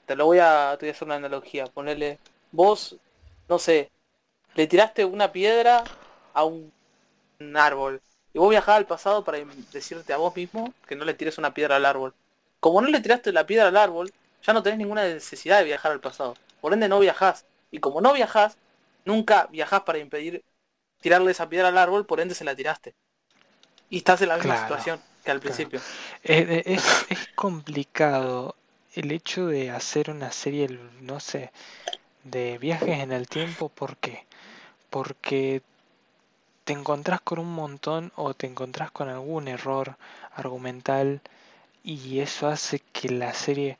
te lo voy a, te voy a hacer una analogía, ponerle, vos, no sé, le tiraste una piedra a un, árbol y vos viajás al pasado para decirte a vos mismo que no le tires una piedra al árbol. Como no le tiraste la piedra al árbol, ya no tenés ninguna necesidad de viajar al pasado. Por ende no viajás. Y como no viajás, nunca viajás para impedir tirarle esa piedra al árbol, por ende se la tiraste. Y estás en la misma situación que al principio. Es, es, complicado el hecho de hacer una serie, no sé, de viajes en el tiempo. ¿Por qué? Porque te encontrás con un montón o te encontrás con algún error argumental y eso hace que la serie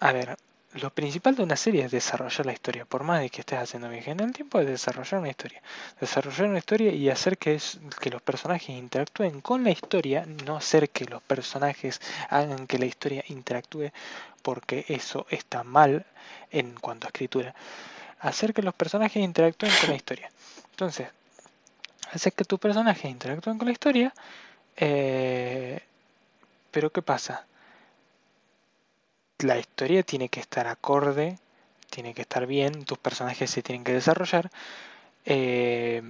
a ver, lo principal de una serie es desarrollar la historia. Por más de que estés haciendo viaje en el tiempo, es desarrollar una historia. Desarrollar una historia y hacer que, que los personajes interactúen con la historia, no hacer que los personajes hagan que la historia interactúe, porque eso está mal en cuanto a escritura. Hacer que los personajes interactúen con la historia. Entonces, hacer que tus personajes interactúen con la historia, eh, pero ¿qué pasa? la historia tiene que estar acorde, tiene que estar bien, tus personajes se tienen que desarrollar. Eh,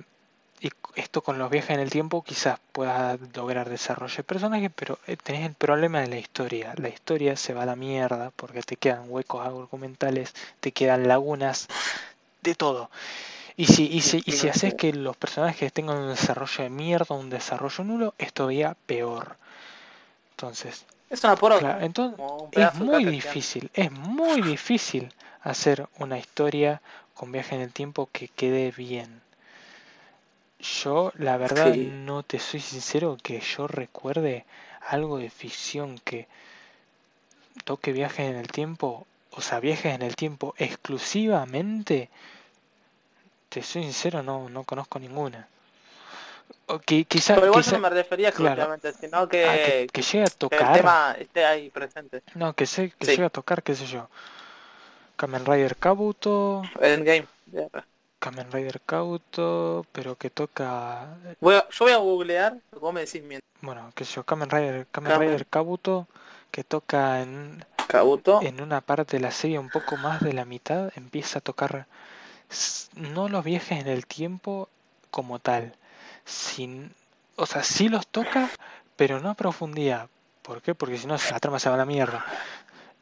y esto con los viajes en el tiempo quizás puedas lograr desarrollo de personajes, pero eh, tenés el problema de la historia. La historia se va a la mierda porque te quedan huecos argumentales, te quedan lagunas, de todo. Y si, y si, y si haces que los personajes tengan un desarrollo de mierda, un desarrollo nulo, es todavía peor. Entonces, es una entonces, es muy difícil, es muy difícil hacer una historia con viaje en el tiempo que quede bien. Yo, la verdad, no te soy sincero que yo recuerde algo de ficción que toque viajes en el tiempo, o sea, viajes en el tiempo exclusivamente. Te soy sincero, no, no conozco ninguna. Que, quizá, Pero igual no me refería claramente, sino que, ah, que, llegue a tocar. el tema esté ahí presente. No, que, sé, que llegue a tocar, qué sé yo. Kamen Rider Kabuto. Endgame. Kamen Rider Kabuto, pero que toca. Voy a, yo voy a googlear, vos me decís mientras. Bueno, que yo, Kamen Rider, Kamen, Rider Kabuto, que toca en. Kabuto. En una parte de la serie, un poco más de la mitad, empieza a tocar. No los viajes en el tiempo como tal, sin, o sea, sí los toca, pero no a profundidad. ¿Por qué? Porque si no, la trama se va a la mierda.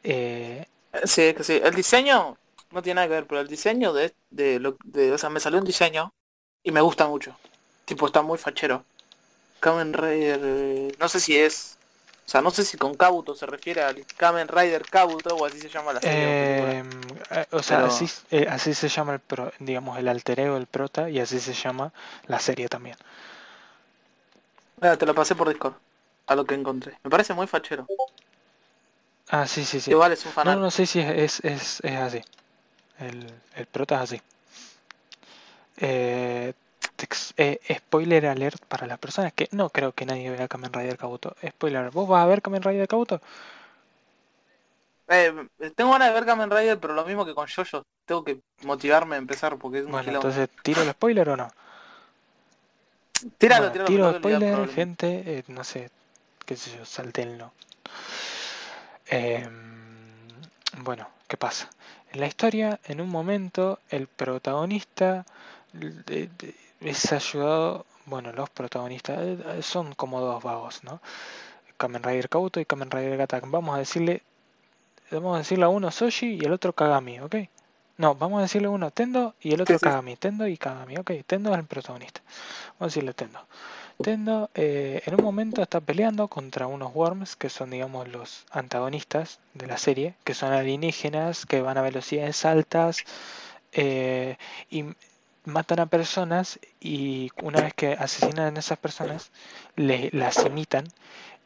Eh... Sí, que sí. El diseño no tiene nada que ver, pero el diseño de, de, lo, de, o sea, me salió un diseño y me gusta mucho. Tipo, está muy fachero. Kamen Rider, eh, no sé si es, o sea, no sé si con Kabuto se refiere al Kamen Rider Kabuto o así se llama la serie. Em, eh, o, sea, así, eh, así se llama el, pro, digamos, el alter ego, el prota, y así se llama la serie también te lo pasé por Discord. A lo que encontré. Me parece muy fachero. Ah, sí, sí, sí. Igual es un No, no sé si es, es, es así. El, el prota es así. Eh, eh, spoiler alert para las personas que no creo que nadie vea Kamen Rider Kabuto. Spoiler, ¿vos vas a ver Kamen Rider Kabuto? Eh, tengo ganas de ver Kamen Rider, pero lo mismo que con Jojo. Tengo que motivarme a empezar porque es un Bueno, entonces, ¿tiro el spoiler o no? Tíralo, Tiro spoiler, gente, eh, no sé, qué sé yo, saltenlo. Eh, bueno, ¿qué pasa? En la historia, en un momento, el protagonista es ayudado, bueno, los protagonistas eh, son como dos vagos, ¿no? Kamen Rider Kabuto y Kamen Rider Gatak. Vamos a decirle, vamos a decirle a uno Soshi y al otro Kagami, ¿ok? No, vamos a decirle uno Tendo y el otro Kagami. Tendo y Kagami. Ok, Tendo es el protagonista. Vamos a decirle Tendo. Tendo eh, en un momento está peleando contra unos Worms que son, digamos, los antagonistas de la serie, que son alienígenas, que van a velocidades altas. Eh, y matan a personas y una vez que asesinan a esas personas, le, las imitan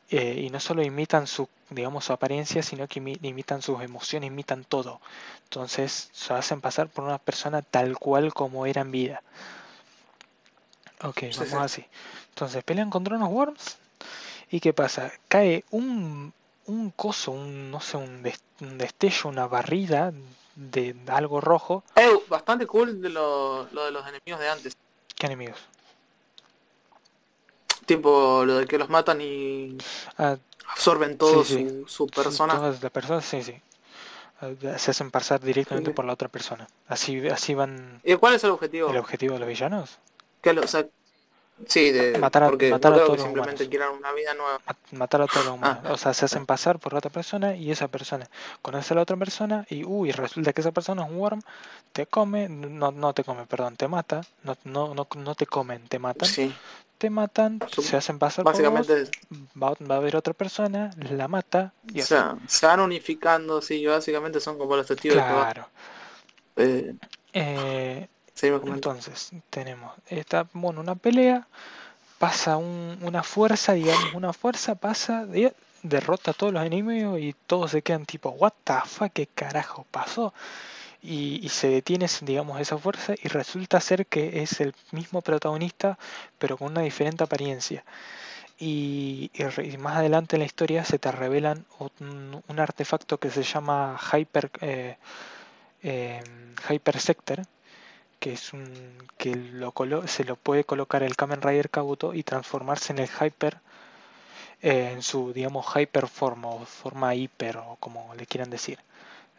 eh, y no solo imitan su, digamos, su apariencia, sino que imitan sus emociones, imitan todo. Entonces se hacen pasar por una persona tal cual como era en vida. Ok, vamos así. Entonces pelean contra unos worms. ¿Y qué pasa? Cae un, un coso, un, no sé, un, destello, una barrida de algo rojo. Eh, bastante cool de lo, lo de los enemigos de antes. ¿Qué enemigos? Tipo lo de que los matan y ah, absorben todo su, persona. Todas las personas, sí, sí. Ah, se hacen pasar directamente por la otra persona. Así, así van. ¿Y cuál es el objetivo? ¿El objetivo de los villanos? Que lo, o sea, sí, de matar a, porque matar a todos simplemente quieran una vida nueva. Matar a todos los humanos. Ah. O sea, se hacen pasar por otra persona y esa persona conoce a la otra persona y uy, resulta que esa persona es un worm, te come, no, no te come, perdón, te mata, no, no, no, no te comen, te matan. Sí te matan, se hacen pasar básicamente por va, a haber otra persona, la mata y o sea, se van unificando, sí, básicamente son como los testigos claro. Eh, eh, entonces, tenemos esta, bueno, una pelea, pasa una fuerza, digamos, una fuerza pasa, derrota a todos los enemigos y todos se quedan tipo, what the fuck, qué carajo pasó y, se detiene, digamos, esa fuerza y resulta ser que es el mismo protagonista, pero con una diferente apariencia. Y, más adelante en la historia se te revelan un, artefacto que se llama Hyper, eh, eh, Hyper Sector, que es un que lo se lo puede colocar el Kamen Rider Kabuto y transformarse en el Hyper eh, en su digamos hyper forma o forma hiper o como le quieran decir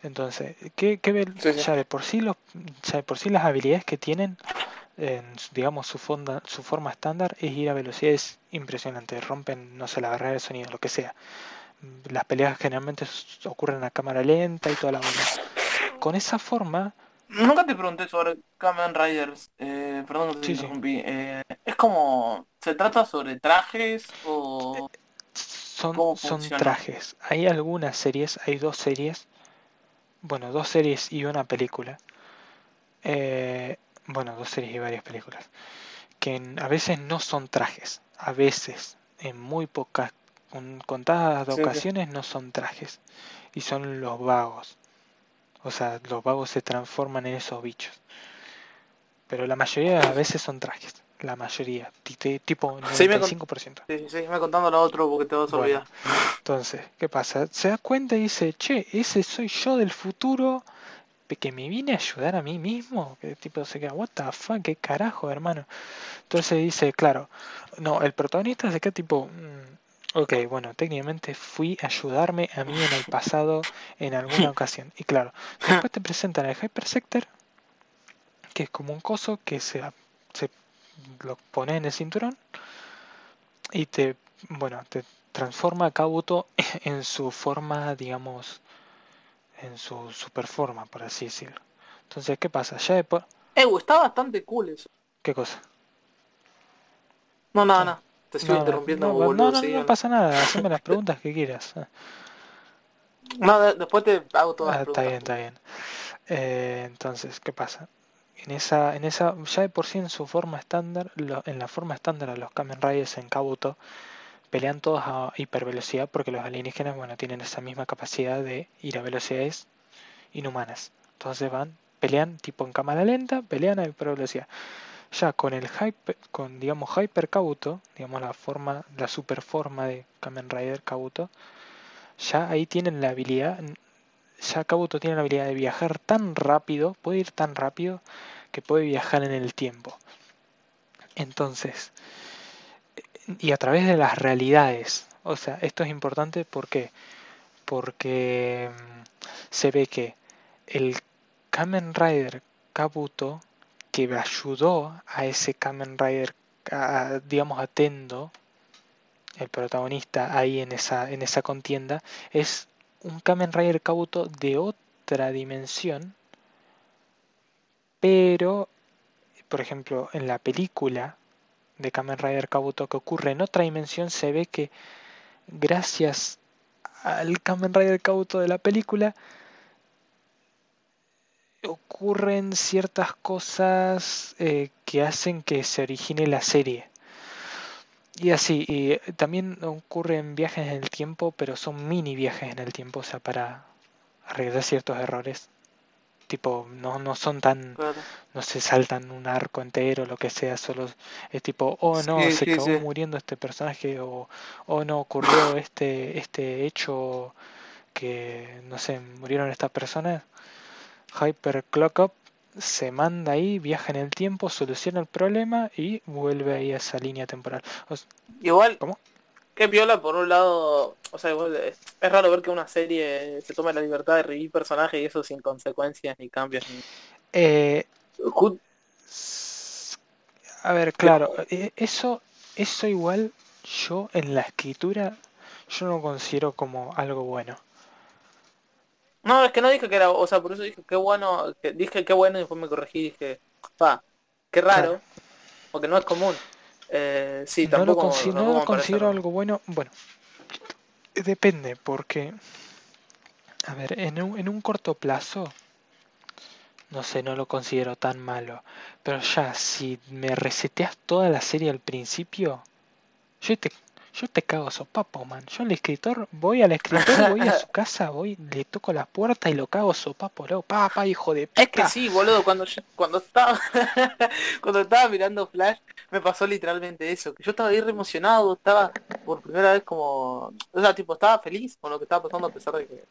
entonces, ¿qué, qué Ya, de por sí los, ya de por sí las habilidades que tienen, en, digamos, su, fonda, su forma estándar es ir a velocidades impresionantes, rompen, no sé, la barrera de sonido, lo que sea. Las peleas generalmente ocurren a cámara lenta y toda la onda. Con esa forma... Nunca te pregunté sobre Kamen Riders, eh, perdón que te interrumpí. Eh, es como, ¿se trata sobre trajes o...? Son, son trajes. Hay algunas series, hay dos series bueno, dos series y una película. Eh, bueno, dos series y varias películas. Que a veces no son trajes. A veces, en muy pocas, con contadas ocasiones, no son trajes. Y son los vagos. O sea, los vagos se transforman en esos bichos. Pero la mayoría de las veces son trajes. La mayoría. Tipo 95%. Sí, sí, me contando lo otro porque te vas a olvidar. Entonces, ¿qué pasa? Se da cuenta y dice, che, ese soy yo del futuro que me vine a ayudar a mí mismo. Que tipo se queda, what the fuck, qué carajo, hermano. Entonces dice, claro, no, el protagonista se queda tipo, mm, ok, bueno, técnicamente fui a ayudarme a mí en el pasado en alguna ocasión. Y claro, después te presentan el Hyper Sector, que es como un coso que se, se lo pone en el cinturón y te, bueno, te transforma a Kabuto en su forma, digamos, en su super forma, por así decirlo. Entonces, ¿qué pasa? Ya después... Eh, está bastante cool eso. ¿Qué cosa? No, nada, nada. Te estoy interrumpiendo. No, no, no, pasa nada. Haceme las preguntas que quieras. No, después te hago todas ah, las preguntas. Está bien, está bien. Eh, entonces, ¿qué pasa? en esa, en esa, ya de por sí en su forma estándar, en la forma estándar de los Kamen Riders en Kabuto, pelean todos a hipervelocidad porque los alienígenas, bueno, tienen esa misma capacidad de ir a velocidades inhumanas. Entonces van, pelean tipo en cámara lenta, pelean a hipervelocidad. Ya con el hyper, con digamos Hyper Kabuto, digamos la forma, la super forma de Kamen Rider Kabuto, ya ahí tienen la habilidad, ya Kabuto tiene la habilidad de viajar tan rápido, puede ir tan rápido que puede viajar en el tiempo. Entonces, y a través de las realidades, o sea, esto es importante porque porque mm, se ve que el Kamen Rider Kabuto que ayudó a ese Kamen Rider digamos atendo el protagonista ahí en esa en esa contienda es un Kamen Rider Kabuto de otra dimensión, pero, por ejemplo, en la película de Kamen Rider Kabuto que ocurre en otra dimensión, se ve que gracias al Kamen Rider Kabuto de la película, ocurren ciertas cosas eh, que hacen que se origine la serie. Y así, y también ocurren viajes en el tiempo, pero son mini viajes en el tiempo, o sea, para arreglar ciertos errores. Tipo, no, no son tan, no se saltan un arco entero, lo que sea, solo es tipo, oh no, se acabó muriendo este personaje, o oh no, ocurrió este, este hecho que, no sé, murieron estas personas. Hyper Clock Up se manda ahí, viaja en el tiempo, soluciona el problema y vuelve ahí a esa línea temporal. igual, ¿cómo? Que viola por un lado, o sea, es, raro ver que una serie se tome la libertad de revivir personajes y eso sin consecuencias ni cambios. Eh, a ver, claro, eh, eso, eso igual yo en la escritura yo no considero como algo bueno. No, es que no dije que era, o sea, por eso dije qué bueno, que, dije qué bueno y después me corregí dije, pa, qué raro, porque no es común. Eh, sí, no tampoco, lo no lo considero algo bueno, bueno, depende, porque, a ver, en un, en un corto plazo, no sé, no lo considero tan malo, pero ya, si me reseteas toda la serie al principio, yo te yo te cago sopapo, man. Yo el escritor, voy al escritor, voy a su casa, voy, le toco la puerta y lo cago sopapo, luego, papá, hijo de puta. Es que sí, boludo, cuando cuando estaba cuando estaba mirando Flash, me pasó literalmente eso, que yo estaba ahí re emocionado, estaba por primera vez como, o sea, tipo, estaba feliz con lo que estaba pasando a pesar de que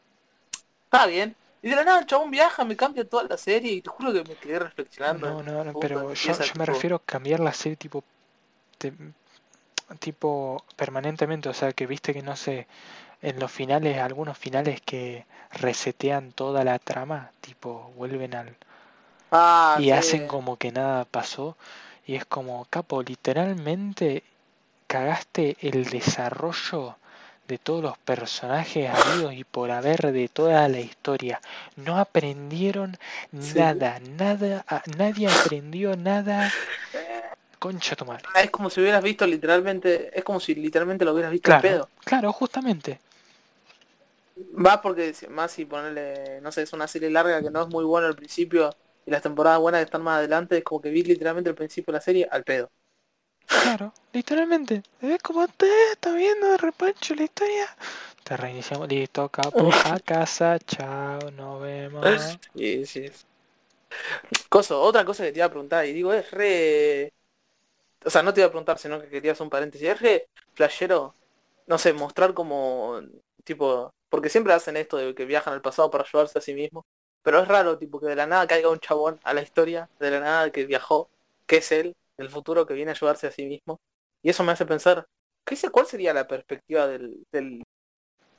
estaba bien. Y de la nada el chabón viaja, me cambia toda la serie y te juro que me quedé reflexionando. No, no, no, pero yo, yo me refiero a cambiar la serie tipo tipo permanentemente, o sea que viste que no sé, en los finales, algunos finales que resetean toda la trama, tipo vuelven al... Ah, y hacen como que nada pasó. Y es como, capo, literalmente cagaste el desarrollo de todos los personajes habidos y por haber de toda la historia. No aprendieron nada, nada, nadie aprendió nada Concha tu madre. Es como si hubieras visto literalmente, es como si literalmente lo hubieras visto claro, pedo. Claro, justamente. Va porque más si ponerle, no sé, es una serie larga que no es muy buena al principio y las temporadas buenas que están más adelante, es como que vi literalmente el principio de la serie al pedo. Claro, literalmente. ¿Ves cómo te está viendo de repancho la historia? Te reiniciamos, listo, capo, a casa, chao, nos vemos. Sí, sí. Coso, otra cosa que te iba a preguntar, y digo, es re o sea, no te iba a preguntar, sino que querías un paréntesis. Es re flashero, no sé, mostrar como, tipo, porque siempre hacen esto de que viajan al pasado para ayudarse a sí mismos, pero es raro, tipo, que de la nada caiga un chabón a la historia, de la nada que viajó, que es él, del futuro, que viene a ayudarse a sí mismo. Y eso me hace pensar, ¿qué ¿cuál sería la perspectiva del, del,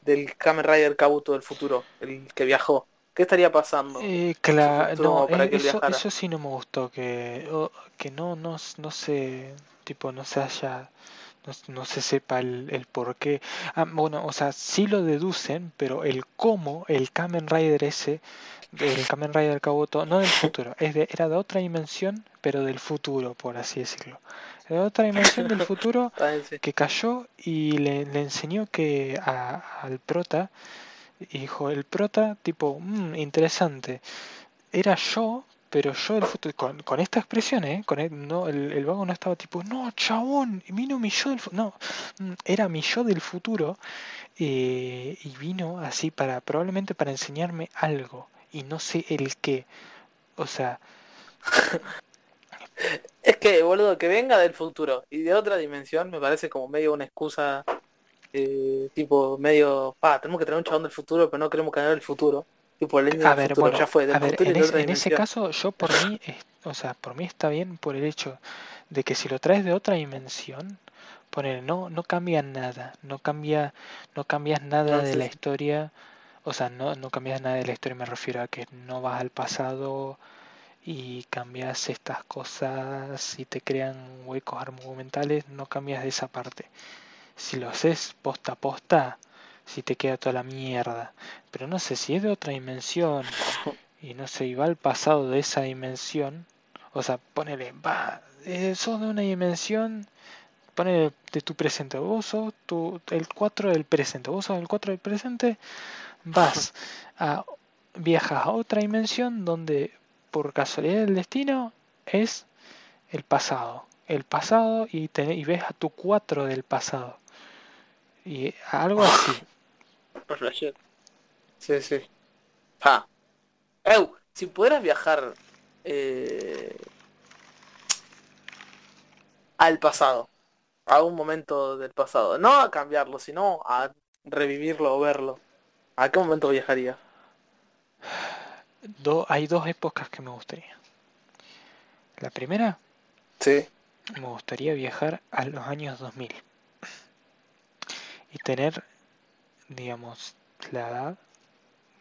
del Kamen Rider Kabuto del futuro, el que viajó? ¿Qué estaría pasando? Eh, claro, no, eh, eso, eso, sí no me gustó, que, que no, no, no se, tipo, no se haya, no, se sepa el, el por qué. Ah, bueno, o sea, sí lo deducen, pero el cómo, el Kamen Rider ese, el Kamen Rider Kabuto, no del futuro, es de, era de otra dimensión, pero del futuro, por así decirlo. Era de otra dimensión del futuro que cayó y le, le enseñó que a, al prota y dijo, el prota, tipo, mmm, interesante. Era yo, pero yo el futuro, con, esta expresión, ¿eh? Con el, no, el, vago no estaba tipo, no, chabón, vino mi yo del futuro. No, mm, era mi yo del futuro. Eh, y vino así para, probablemente para enseñarme algo. Y no sé el qué. O sea... es que, boludo, que venga del futuro y de otra dimensión me parece como medio una excusa eh, tipo medio, pa, tenemos que tener un chabón del futuro, pero no queremos cambiar el futuro. Tipo, el a ver, bueno, ya fue, a ver, en, ese, caso, yo por mí, o sea, por mí está bien por el hecho de que si lo traes de otra dimensión, poner, no, no cambia nada, no cambia, no cambias nada de la historia, o sea, no, no cambias nada de la historia, me refiero a que no vas al pasado y cambias estas cosas y te crean huecos argumentales, no cambias de esa parte si lo haces posta a posta, si te queda toda la mierda. Pero no sé si es de otra dimensión y no sé, y va al pasado de esa dimensión. O sea, ponele, va, eh, sos de una dimensión, ponele de tu presente, vos sos tu, el 4 del presente, vos sos el 4 del presente, vas a, viajas a otra dimensión donde por casualidad del destino, es el pasado. El pasado y, te, y ves a tu 4 del pasado. Y algo así. Sí, sí. Ah. Ew, si pudieras viajar eh, al pasado, a un momento del pasado, no a cambiarlo, sino a revivirlo o verlo, ¿a qué momento viajaría? Do- hay dos épocas que me gustaría. La primera, Sí. me gustaría viajar a los años 2000 y tener, digamos, la edad,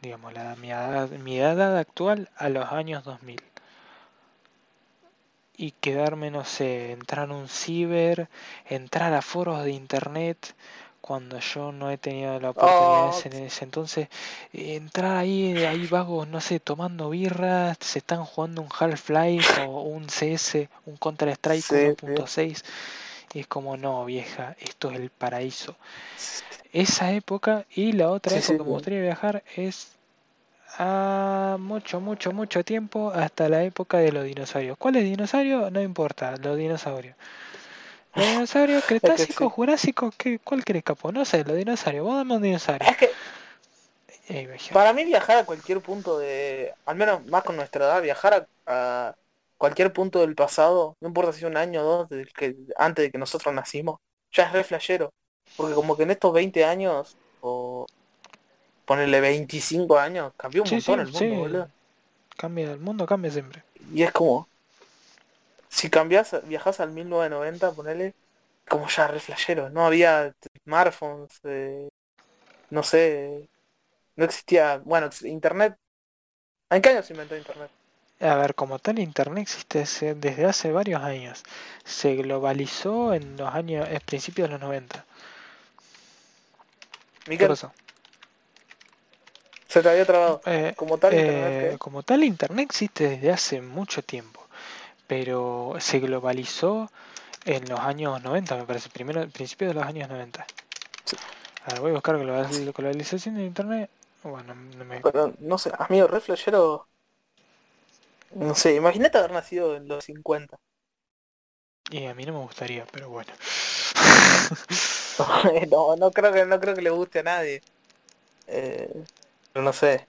digamos, la, mi, edad, mi edad actual a los años 2000 y quedarme, no sé, entrar a un ciber, entrar a foros de internet cuando yo no he tenido la oportunidad Oh. en ese entonces, entrar ahí, ahí vagos, no sé, tomando birras, se están jugando un Half-Life o un CS, un Counter-Strike Sí, sí. 1.6 y es como, no, vieja, esto es el paraíso. Esa época y la otra Sí, época sí, que me gustaría viajar es a mucho, mucho, mucho tiempo hasta la época de los dinosaurios. ¿Cuáles dinosaurios? No importa, los dinosaurios. Los dinosaurios cretásicos, sí. jurásicos, ¿qué, ¿cuál querés capo? No sé, los dinosaurios, vos dame un dinosaurio. Es que para mí viajar a cualquier punto de, al menos más con nuestra edad, viajar a, a cualquier punto del pasado, no importa si es un año o dos del que, antes de que nosotros nacimos, ya es re flashero. Porque como que en estos 20 años, o ponerle 25 años, cambió un Sí, montón sí, el mundo, sí. boludo. Cambia, el mundo cambia siempre. Y es como, si cambias, viajas al 1990, ponele, como ya re flashero. No había smartphones, eh, no sé, no existía, bueno, internet. ¿En qué año se inventó internet? A ver, como tal, Internet existe desde hace varios años. Se globalizó en los años, en principios de los 90. ¿Qué Miquel, pasó? se te había trabado. Eh, Como tal, eh, como tal, Internet existe desde hace mucho tiempo, pero se globalizó en los años 90, me parece, primero, principios de los años 90. Sí. A ver, voy a buscar global- globalización de Internet. Bueno, no me... Pero, no sé, amigo, re flashero. No sé, imagínate haber nacido en los 50. Y a mí no me gustaría, pero bueno. no, no creo que no creo que le guste a nadie. Eh, pero no sé.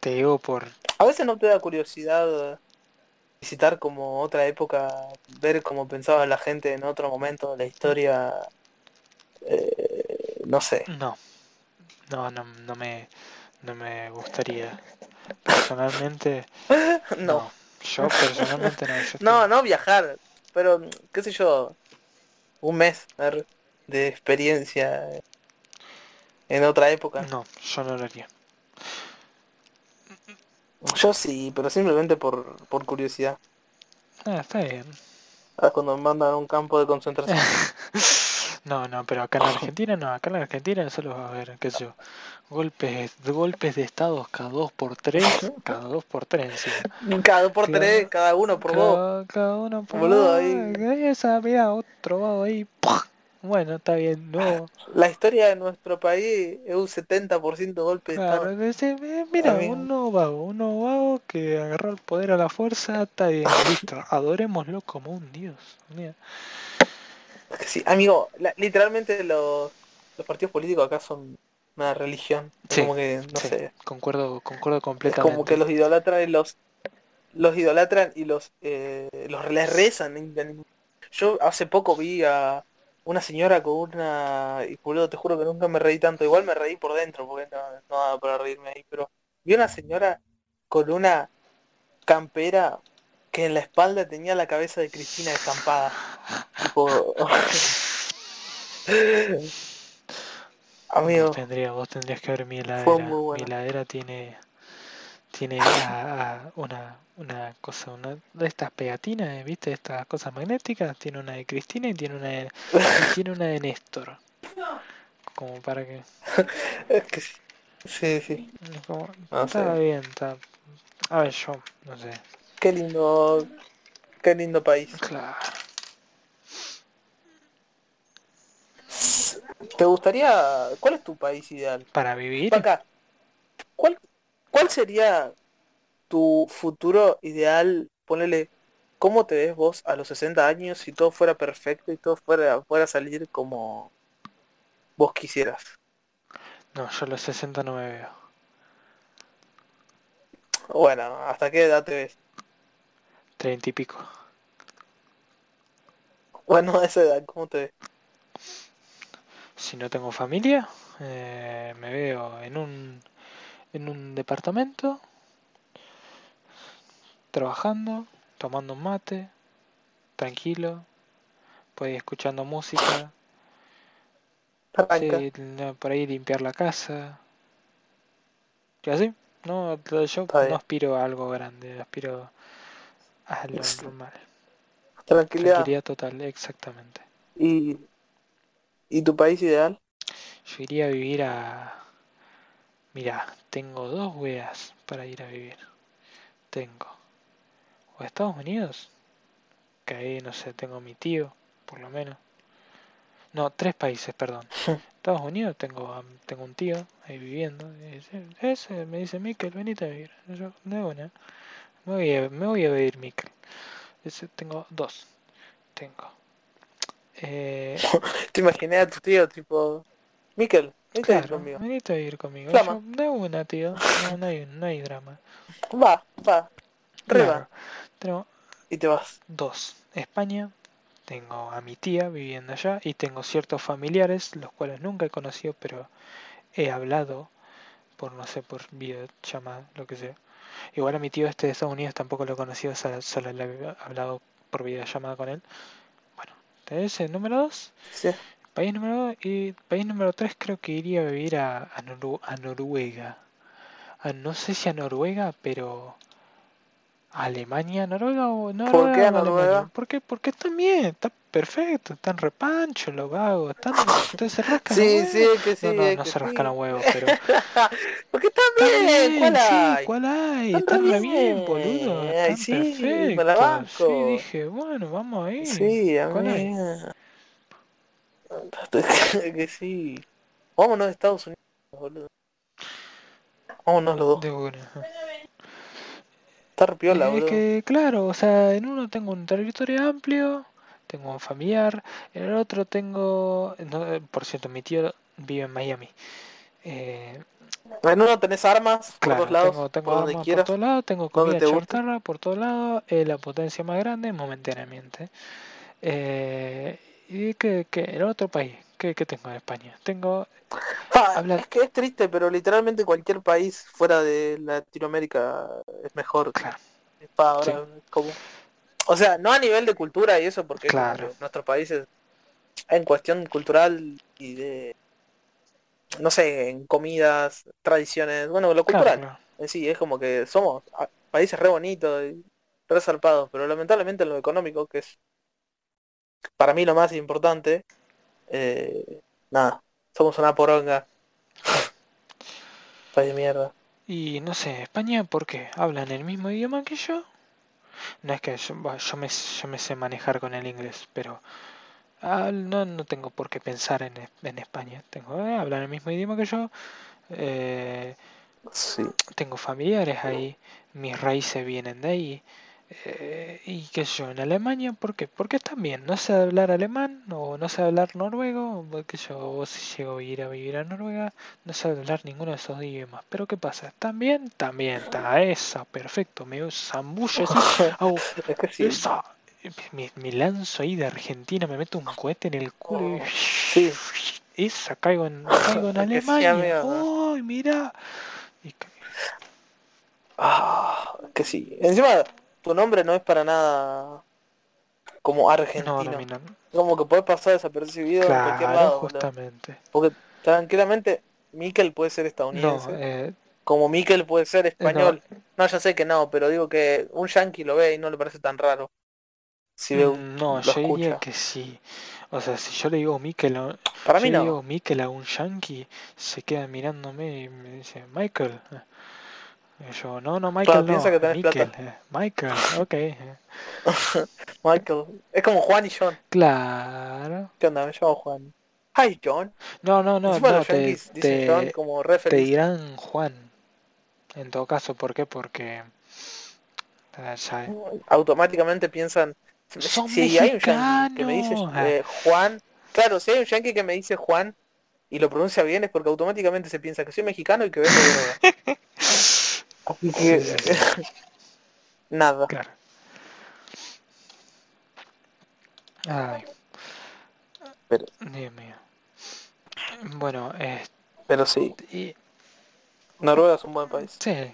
Te digo por... A veces no te da curiosidad visitar como otra época, ver cómo pensaba la gente en otro momento de la historia. eh, no sé. No, no, no, no me, no me gustaría. Personalmente, No, no. Yo personalmente no. yo no, estoy- no viajar, pero qué sé yo, un mes de experiencia en otra época. No, yo no lo haría. Yo sí, pero simplemente por, por curiosidad. Ah, está bien. Ah, Cuando me mandan a un campo de concentración. No, no, pero acá en Argentina no, acá en Argentina solo va a haber, qué sé yo, golpes, golpes de estados cada dos por tres, cada dos por tres encima. Cada dos por tres, cada uno por dos. Cada, cada uno por Boludo, dos, ahí. ahí Esa, mirá, otro vago ahí. Bueno, está bien, no. La historia de nuestro país es un 70% golpe de Claro, estado. dice, eh, mira, Amigo. un nuevo vago, un nuevo vago que agarró el poder a la fuerza, está bien, listo, adorémoslo como un dios. Mira. Es Sí, amigo, la- literalmente los, los partidos políticos acá son una religión. Es Sí, como que, no sí, sé, concuerdo, concuerdo es completamente. como que los idolatran y los los idolatran y los eh, los les rezan. Yo hace poco vi a una señora con una y boludo, te juro que nunca me reí tanto, igual me reí por dentro porque no, no daba para reírme ahí, pero vi una señora con una campera que en la espalda tenía la cabeza de Cristina estampada. Tipo... Amigo, Vos, tendría, vos tendrías que ver mi heladera. Fue muy Mi heladera tiene tiene a- a una, una cosa, una de estas pegatinas, ¿viste? Estas cosas magnéticas. Tiene una de Cristina y tiene una de, y tiene una de Néstor. Como para que... sí. Sí, como- No está bien, está... A ver, yo, no sé. Qué lindo, qué lindo país. Claro. ¿Te gustaría, cuál es tu país ideal? Para vivir, Acá, ¿cuál, cuál sería tu futuro ideal, ponele, ¿cómo te ves vos a los 60 años si todo fuera perfecto y todo fuera, fuera a salir como vos quisieras? No, yo a los 60 no me veo. Bueno, ¿hasta qué edad te ves? 30 y pico. Bueno, a esa edad, ¿cómo te ves? Si no tengo familia, eh, me veo en un, en un departamento, trabajando, tomando un mate, tranquilo, pues escuchando música, sí, por ahí limpiar la casa. Y así, no, yo no aspiro a algo grande, aspiro a lo Sí. normal. Tranquilidad. Tranquilidad total, exactamente. ¿Y, ¿Y tu país ideal? Yo iría a vivir a... Mira, tengo dos weas para ir a vivir. Tengo o a Estados Unidos, que ahí no sé, tengo a mi tío, por lo menos. No, tres países, perdón. Estados Unidos tengo tengo un tío ahí viviendo. y dice, Ese me dice Mikel, venite a vivir. Yo, de una. Me voy a, me voy a vivir Mikel. Ese, tengo dos. Tengo. Eh, Te imaginé a tu tío, tipo, Miquel, vente a ir Claro, conmigo. venite a vivir conmigo. Yo, de una, tío. No, no hay, no hay drama. Va, va, re Claro. Y te vas. dos. España. Tengo a mi tía viviendo allá y tengo ciertos familiares, los cuales nunca he conocido, pero he hablado por, no sé, por videollamada, lo que sea. Igual a mi tío este de Estados Unidos tampoco lo he conocido, solo, solo le he hablado por videollamada con él. Bueno, ese número dos. Sí. País número 2 y país número 3 creo que iría a vivir a, a, Noru- a Noruega. A- no sé si a Noruega, pero Alemania, Noruega o Noruega qué o Alemania. Noruega? ¿Por qué? Porque están bien, está perfecto, están repanchos los vagos, están, ustedes se rascan Sí, los huevos. sí, que sí, no, no, no que se rascan sí. los huevos, pero Porque están están bien, bien, ¿cuál sí, hay? ¿cuál hay? Están Están re bien, boludo, están sí, me la perfectos. Sí, banco. dije, bueno, vamos ahí. Sí, a ¿Cuál hay? que sí. Vámonos a Estados Unidos, boludo. Vámonos los dos. De una. Re piola, Es boludo. que, claro, o sea, en uno tengo un territorio amplio, tengo un familiar, en el otro tengo, no, eh, por cierto, mi tío vive en Miami. Eh, En uno tenés armas por claro, dos lados, tengo, tengo por donde armas por quieras. todos lados, tengo comida chatarra por todos lados, es la potencia más grande momentáneamente. Eh, ¿y qué, qué? En otro país, ¿qué, qué tengo en España? Tengo, Ah, Es que es triste, pero literalmente cualquier país fuera de Latinoamérica es mejor. claro, ahora, como... O sea, no a nivel de cultura y eso, porque Claro. nuestros países, en cuestión cultural y de, no sé, en comidas, tradiciones, bueno, lo cultural, claro. en sí, es como que somos ah, países re bonitos y re zarpados, pero lamentablemente en lo económico, que es para mí lo más importante, eh, nada, somos una poronga. País de mierda. Y no sé, España, ¿por qué? ¿Hablan el mismo idioma que yo? No es que yo, me, yo me sé manejar con el inglés, pero ah, no, no tengo por qué pensar en, en España. Tengo, eh, hablan el mismo idioma que yo, eh, Sí. tengo familiares ahí, mis raíces vienen de ahí. Eh, y qué sé yo, en Alemania, ¿por qué? Porque están bien, no sé hablar alemán o no sé hablar noruego, sé yo, si llego a ir a vivir a Noruega, no sé hablar ninguno de esos idiomas. Pero ¿qué pasa? ¿Están bien? También, está esa, perfecto, me zambullo hago Es que sí. esa, me, me lanzo ahí de Argentina, me meto un cohete en el culo y Sí. esa, caigo en, caigo en que sí, Alemania. ¡Ay, mira! Y Ah, que sí. Encima, tu nombre no es para nada como no, argentino. no, no, Como que puedes pasar desapercibido en cualquier claro, lado. boludo. justamente. Porque tranquilamente, Mikel puede ser estadounidense. eh, Como Mikel puede ser español. no, ya sé que no, pero digo que un yankee lo ve y no le parece tan raro. Si ve un- mm, no, yo diría escucha. que sí. O sea, si yo le digo Mikel a, Para yo mí le no. digo Mikel a un yankee, se queda mirándome y me dice, Michael. Y yo, no, no, Michael Claro, no, piensa que tenés Mikel, plata. eh, Michael, ok. eh. Michael. Es como Juan y John. Claro. ¿Qué onda? Me llamo Juan. Hi, John. No, no, no, no, te, John te, como te dirán Juan. En todo caso, ¿por qué? Porque ya- automáticamente piensan Son si hay un yankee que me dice eh, Juan claro si hay un yankee que me dice Juan y lo pronuncia bien es porque automáticamente se piensa que soy mexicano y que droga así que Sí, sí, sí. nada Claro. Ay. Pero- Dios mío. Bueno, eh, pero sí y- Noruega es un buen país sí.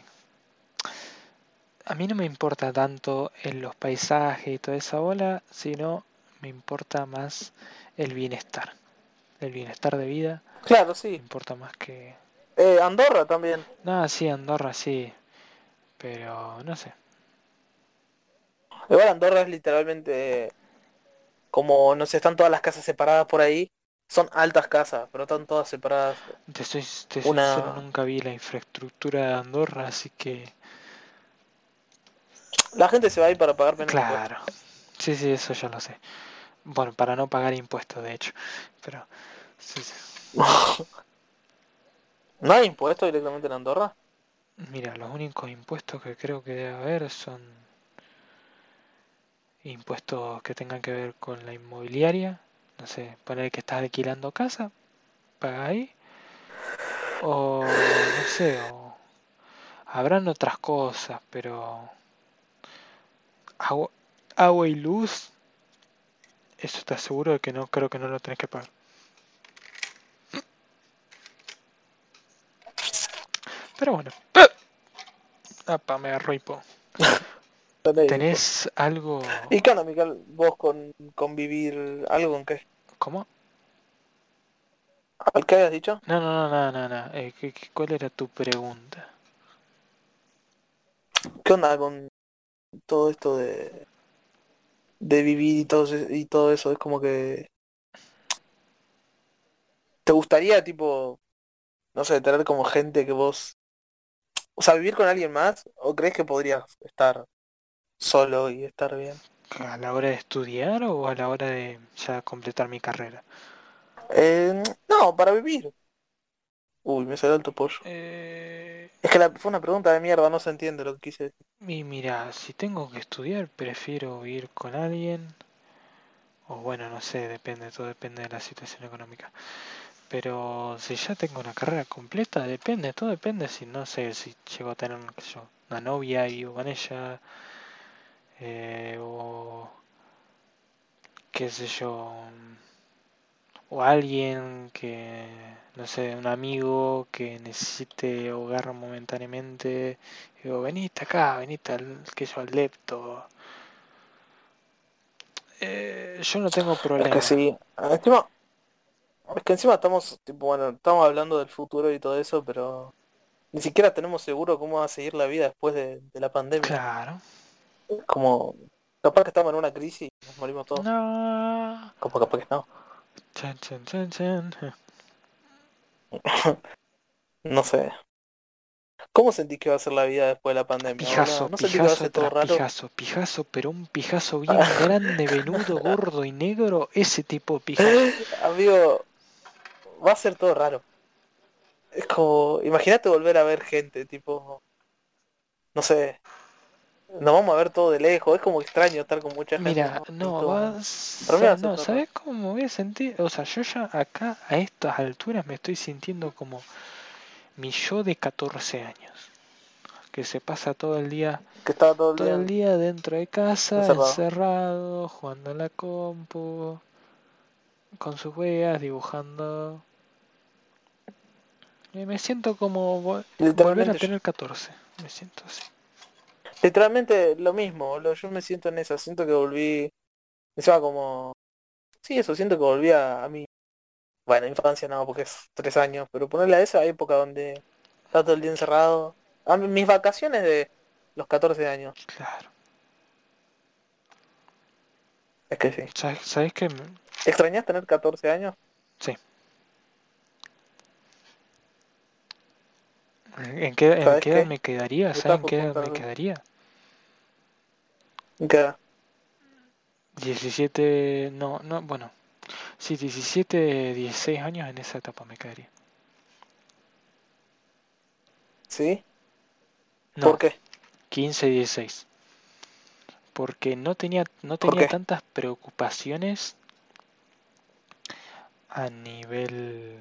A mí no me importa tanto en los paisajes y toda esa bola, sino me importa más el bienestar. El bienestar de vida claro me sí importa más que... Eh, Andorra también No, sí, Andorra sí, pero no sé. igual Andorra es literalmente como no sé están todas las casas separadas por ahí son altas casas pero están todas separadas Te soy, te soy Una- sincero, nunca vi la infraestructura de Andorra, así que... la gente se va a ir para pagar menos impuestos. Claro. Sí, sí, eso ya lo sé. Bueno, para no pagar impuestos, de hecho. Pero... Sí, sí. ¿No hay impuestos directamente en Andorra? Mira, los únicos impuestos que creo que debe haber son impuestos que tengan que ver con la inmobiliaria. No sé, poner que estás alquilando casa, paga ahí. O no sé, o habrán otras cosas, pero agua, agua y luz, eso está seguro de que no creo que no lo tenés que pagar. Pero bueno. Apa, me agarró hipo. Tenés- ¿Tenés algo? ¿Y onda, Mical? ¿Vos con, con vivir algo con qué? ¿Cómo? ¿Al qué habías dicho? No, no, no, no, no, no. Eh, ¿qué- qué- ¿Cuál era tu pregunta? ¿Qué onda con todo esto de de vivir y todo, y todo eso? Es como que ¿te gustaría tipo no sé, tener como gente que vos o sea, vivir con alguien más o crees que podrías estar solo y estar bien? ¿A la hora de estudiar o a la hora de ya completar mi carrera? Eh, no, para vivir. Uy, me salió alto pollo. Eh, Es que la, fue una pregunta de mierda, no se entiende lo que quise decir. y mira, si tengo que estudiar, prefiero ir con alguien. O bueno, no sé, depende, todo depende de la situación económica. Pero si ya tengo una carrera completa, depende, todo depende. Si no sé, si llego a tener qué sé yo, una novia y vivo con ella, eh, o qué sé yo, o alguien que, no sé, un amigo que necesite hogar momentáneamente. Digo, venite acá, venite al, que yo, al lepto. Eh, yo no tengo Es problema. que sí. Es que encima estamos, tipo, bueno, estamos hablando del futuro y todo eso, pero ni siquiera tenemos seguro cómo va a seguir la vida después de, de la pandemia. Claro. Como, capaz que estamos en una crisis y nos morimos todos. No. Como capaz que no. Chan, chan, chan, chan. No sé. ¿Cómo sentís que va a ser la vida después de la pandemia? Pijazo? ¿No sentís que va a pijazo ser todo raro? pijazo, pijazo, pero un pijazo bien grande, venudo, gordo y negro, ese tipo de pijazo. Amigo, va a ser todo raro. Es como, imagínate volver a ver gente, tipo, no sé, nos vamos a ver todo de lejos, es como extraño estar con mucha gente. Mira, ¿no? no, vas, no, ¿sabes cómo voy a sentir? O sea, yo ya acá, a estas alturas, me estoy sintiendo como mi yo de 14 años, que se pasa todo el día, que estaba todo el todo el día. día dentro de casa, Encerrado. encerrado, jugando a la compu, con sus weas, dibujando. Me siento como vo- volver a tener 14, me siento así. literalmente lo mismo, boludo, yo me siento en esa, siento que volví, encima como, sí, eso, siento que volví a, a mi, bueno, infancia no, porque es tres años, pero ponerle a esa época donde estaba todo el día encerrado, a mi- mis vacaciones de los 14 años, Claro. es que sí. ¿Sabes, sabes qué? Me- ¿Extrañas tener 14 años? ¿En qué, en ¿Sabes qué me quedaría? Me ¿Sabes estaba en por qué edad me quedaría? ¿Qué? 17, no, no, bueno, sí, 17, 16 años en esa etapa me quedaría. ¿Sí? No, ¿Por qué? 15, 16. porque no tenía, no ¿Por tenía tantas preocupaciones a nivel,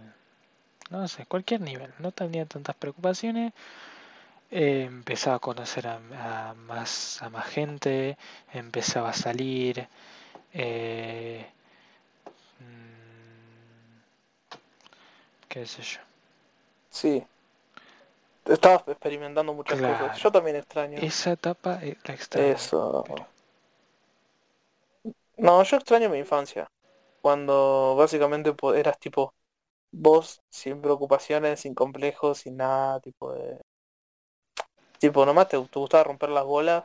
no sé, cualquier nivel, no tenía tantas preocupaciones. eh, empezaba a conocer a, a más, a más gente, empezaba a salir. eh, mm, qué sé yo. Sí. Estabas experimentando muchas Claro. cosas. Yo también extraño. Esa etapa eh, la extraño. Eso. pero- No, yo extraño mi infancia. Cuando básicamente eras tipo vos sin preocupaciones, sin complejos, sin nada, tipo de... Tipo, nomás te, te gustaba romper las bolas.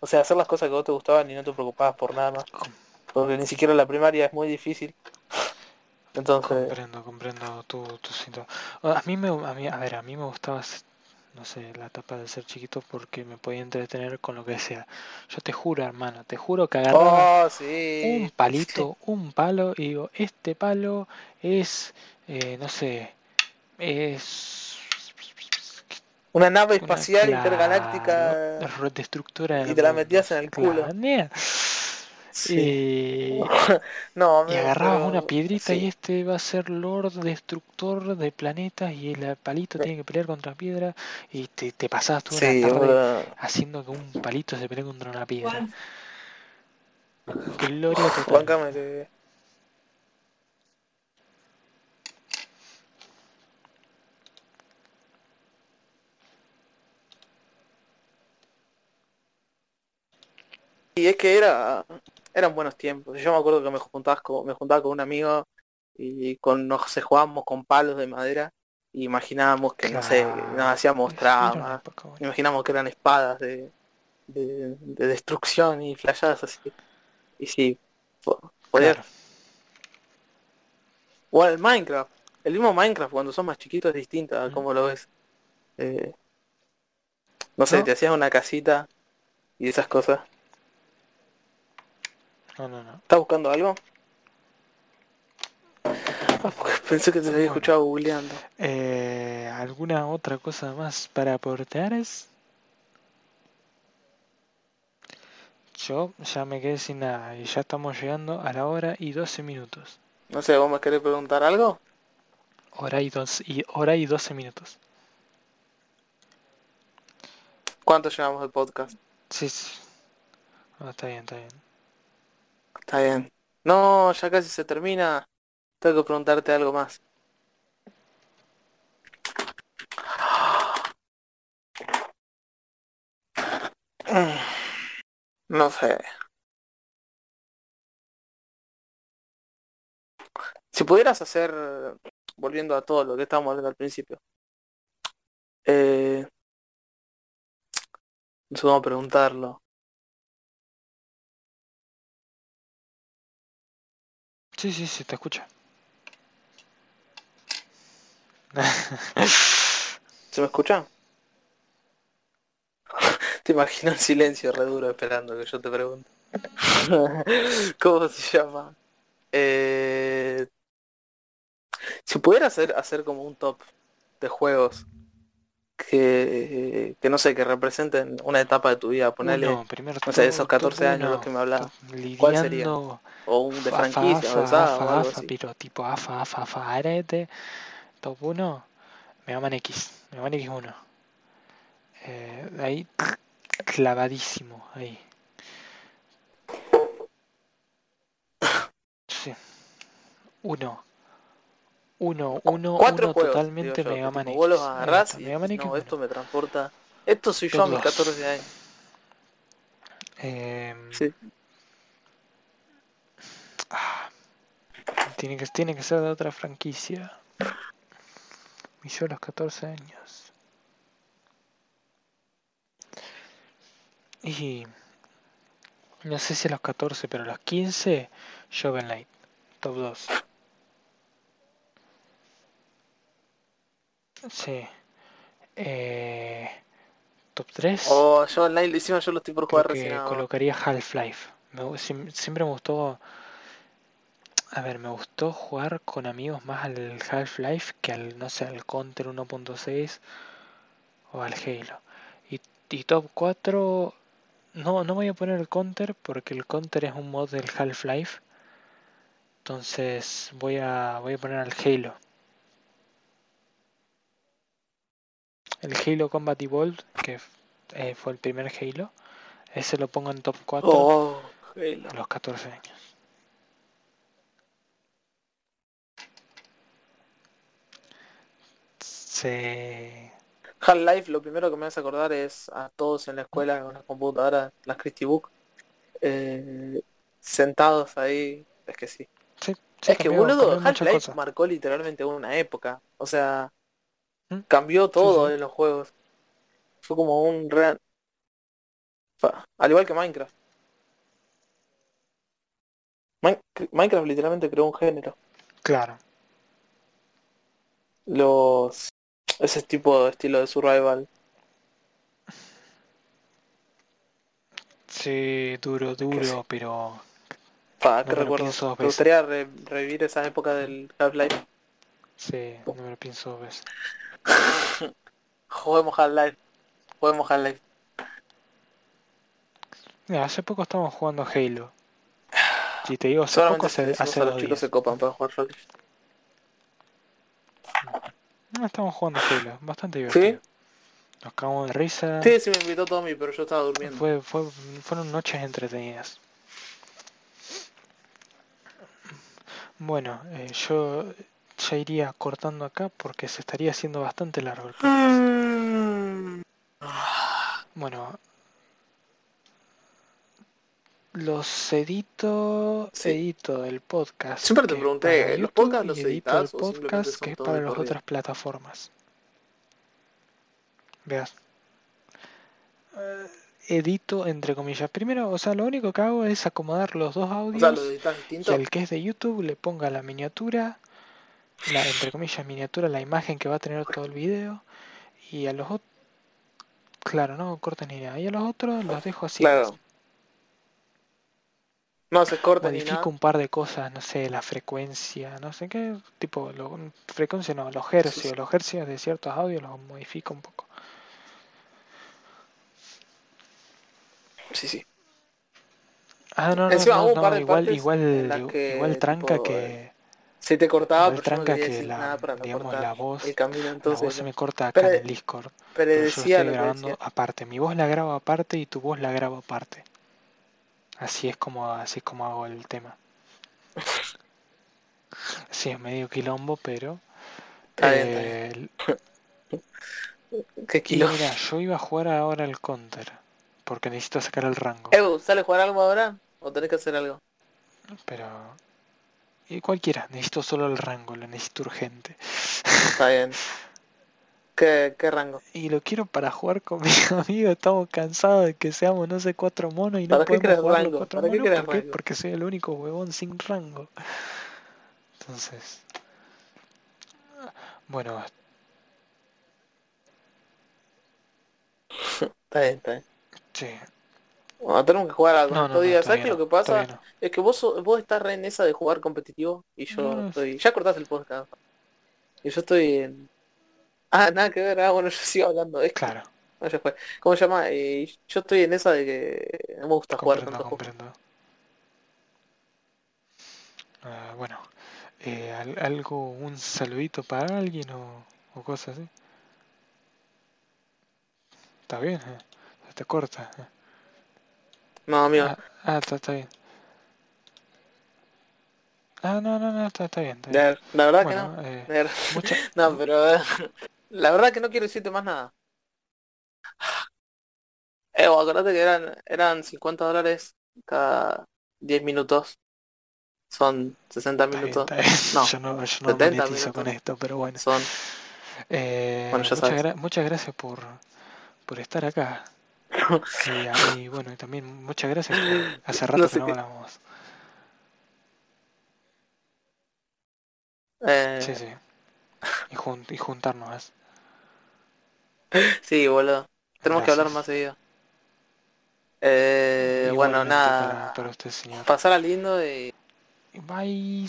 O sea, hacer las cosas que vos te gustaban y no te preocupabas por nada más. Porque ni siquiera la primaria es muy difícil. Entonces, Comprendo, comprendo tu, tu situación. A mí me, a mí, a ver, a mí me gustaba, no sé, la etapa de ser chiquito porque me podía entretener con lo que sea. Yo te juro, hermano, te juro que agarraba oh, sí. un palito, un palo y digo, este palo es, eh, no sé, es Una nave una espacial claro, intergaláctica destructora y te la metías en el culo. Sí. Y, No, y me- agarrabas pero- una piedrita y este va a ser Lord Destructor de planetas y el palito tiene que pelear contra piedra y te, te pasabas toda Sí, una tarde haciendo que un palito se pelee contra una piedra. Gloria total. Que... Y es que era eran buenos tiempos. Yo me acuerdo que me juntaba con, me juntaba con un amigo y con nos se jugábamos con palos de madera y imaginábamos que no sé, nos hacíamos tramas, imaginamos que eran espadas de, de, de destrucción y flashadas así. Y sí, po- podía Claro. O el Minecraft. El mismo Minecraft cuando son más chiquitos es distinto a Mm. cómo lo ves. Eh, no sé, No. te hacías una casita y esas cosas. No, no, no. ¿Estás buscando algo? Ah, porque Pensé que te lo había escuchado googleando. Eh, ¿Alguna otra cosa más para aportar? Yo ya me quedé sin nada y ya estamos llegando a la hora y 12 minutos. No sé, ¿vos me querés preguntar algo? Hora y, dos, y, hora y 12 minutos. ¿Cuánto llevamos el podcast? Sí, sí. Está bien, está bien. Está bien. No, ya casi se termina. Tengo que preguntarte algo más. No sé. Si pudieras hacer, volviendo a todo lo que estábamos hablando al principio, eh, no sé preguntarlo. Sí, sí, sí, te escucho. ¿Se me escucha? Te imagino en silencio re duro esperando que yo te pregunte. ¿Cómo se llama? Eh, si pudiera hacer, hacer como un top de juegos que, que no sé, que representen una etapa de tu vida, ponerle, Uno, primero no sé, esos top 14 años los que me hablabas, ¿cuál sería? o un de afa, franquicia, o afa, saga, o afa, algo afa, así. pero tipo afa, afa, afa, arete. Top 1, Mega Man X, Mega Man X1. Eh, ahí, clavadísimo, ahí. Sí. Uno. Uno, uno, Cuatro uno juegos, totalmente yo, Mega Man X. vos los agarrás y Mega Man decís, no, X1. esto me transporta, esto soy yo a mis dos. 14 años. Em, Sí. ah, tiene que, tiene que ser de otra franquicia. Y yo a los 14 años. Y no sé si a los 14, pero a los 15, Shovel Knight, top 2. Sí. Eh, top 3. O yo online, encima yo lo estoy por jugar recién colocaría Half-Life. Siempre me gustó. A ver, me gustó jugar con amigos más al Half-Life que al, no sé, al Counter 1.6 o al Halo. Y, y top 4, No, no voy a poner el counter porque el counter es un mod del Half-Life. Entonces voy a, voy a poner al Halo. El Halo Combat Evolved, que eh, fue el primer Halo. Ese lo pongo en top 4 Oh, Halo. a los 14 años. Se... Half-Life, lo primero que me hace acordar es a todos en la escuela con las computadoras, las Christie Book, eh, sentados ahí. Es que sí. Sí, sí, es que boludo, Half-Life marcó literalmente una época. O sea, ¿Mm? cambió todo sí. en los juegos. Fue como un real... Al igual que Minecraft. Min- Minecraft literalmente creó un género. Claro. Los... Ese tipo de estilo de survival. Sí, duro, duro, sí. pero Pa, No recuerdo. pienso veces. gustaría re- revivir esa época del Half-Life. sí, no me lo pienso dos veces. Juguemos Half-Life. Juguemos Half-Life. Mira, hace poco estábamos jugando Halo. Si te digo hace poco, Solamente si hace, a dos los chicos días. se copan para jugar Half-Life. No, estamos jugando Halo, bastante ¿Sí? divertido. Nos cagamos de risa. Sí, sí me invitó Tommy, pero yo estaba durmiendo. Fue, fue, fueron noches entretenidas. Bueno, eh, yo ya iría cortando acá porque se estaría haciendo bastante largo el podcast. Bueno, los edito, Sí. edito el podcast. Siempre te pregunté, ¿los podcasts los edito el editas o simplemente podcast que es para las otras plataformas. Veas. Eh, edito entre comillas. Primero, o sea, lo único que hago es acomodar los dos O audios sea, editas y al que es de YouTube le ponga la miniatura, la entre comillas miniatura, la imagen que va a tener todo el video y a los otros, claro, no cortes ni nada. Y a los otros los dejo así. Claro. No cortes ni Modifico nada. un par de cosas, no sé, la frecuencia, no sé qué, tipo, lo, frecuencia no, los hercios, sí. los hercios de ciertos audios los modifico un poco. Sí, sí. Ah, no, no, Encima no, igual, igual, que, igual tranca tipo, que, Se te cortaba, pero yo no quería que decir la, nada para no digamos, cortar la voz, el camino. la Entonces, voz se me corta acá Pero- en el Discord. pero Pero yo estoy grabando decía. aparte. Mi voz la grabo aparte y tu voz la grabo aparte. Así es como, así es como hago el tema. Sí, es medio quilombo, pero. Está bien, está bien. eh, Qué kilo. mira, yo iba a jugar ahora el counter. Porque necesito sacar el rango. Evo, ¿sale a jugar algo ahora? ¿O tenés que hacer algo? Pero. Y cualquiera, necesito solo el rango, lo necesito urgente. Está bien. ¿Qué, qué rango? Y lo quiero para jugar con mis amigos. Estamos cansados de que seamos, no sé, cuatro monos y no ¿Para qué podemos jugar los cuatro ¿Para monos. querés ¿Por qué? rango? Porque soy el único huevón sin rango. Entonces. Bueno, Está bien, está bien. sí. Bueno, tenemos que jugar algo No, no. ¿Sabes qué lo que pasa? Es que vos, vos estás re en esa de jugar competitivo y yo no. estoy... Ya cortaste el podcast. Y yo estoy en... Ah, nada que ver. Ah, bueno, yo sigo hablando. Es que- Claro, no, ya fue. ¿Cómo se llama? Eh, yo estoy en esa de que no me gusta jugar comprendo, tanto juego. comprendo. Ah, bueno, eh, al- algo, un saludito para alguien o, o cosas así. Está bien, eh, se te corta. No, amigo. Ah, ah, está, está bien. Ah, no, no, no, está, está bien. Está bien. La, la verdad que no. eh, mucha- No, pero eh, la verdad que no quiero decirte más nada. Eh, acordate que eran, eran 50 dólares cada 10 minutos. Son 60 está bien, minutos. está bien. No, Yo no, yo no 70 monetizo minutos. con esto, pero bueno. Son... Eh, Bueno, ya muchas, sabes. gra- muchas gracias por, por estar acá. Y, bueno, y también muchas gracias. Hace rato No que no qué. hablamos. eh, Sí, sí. Y, jun- y juntarnos. sí, boludo. Tenemos que hablar más seguido. Eh, bueno, nada. Para, para usted, señor. Pasar lindo y Bye.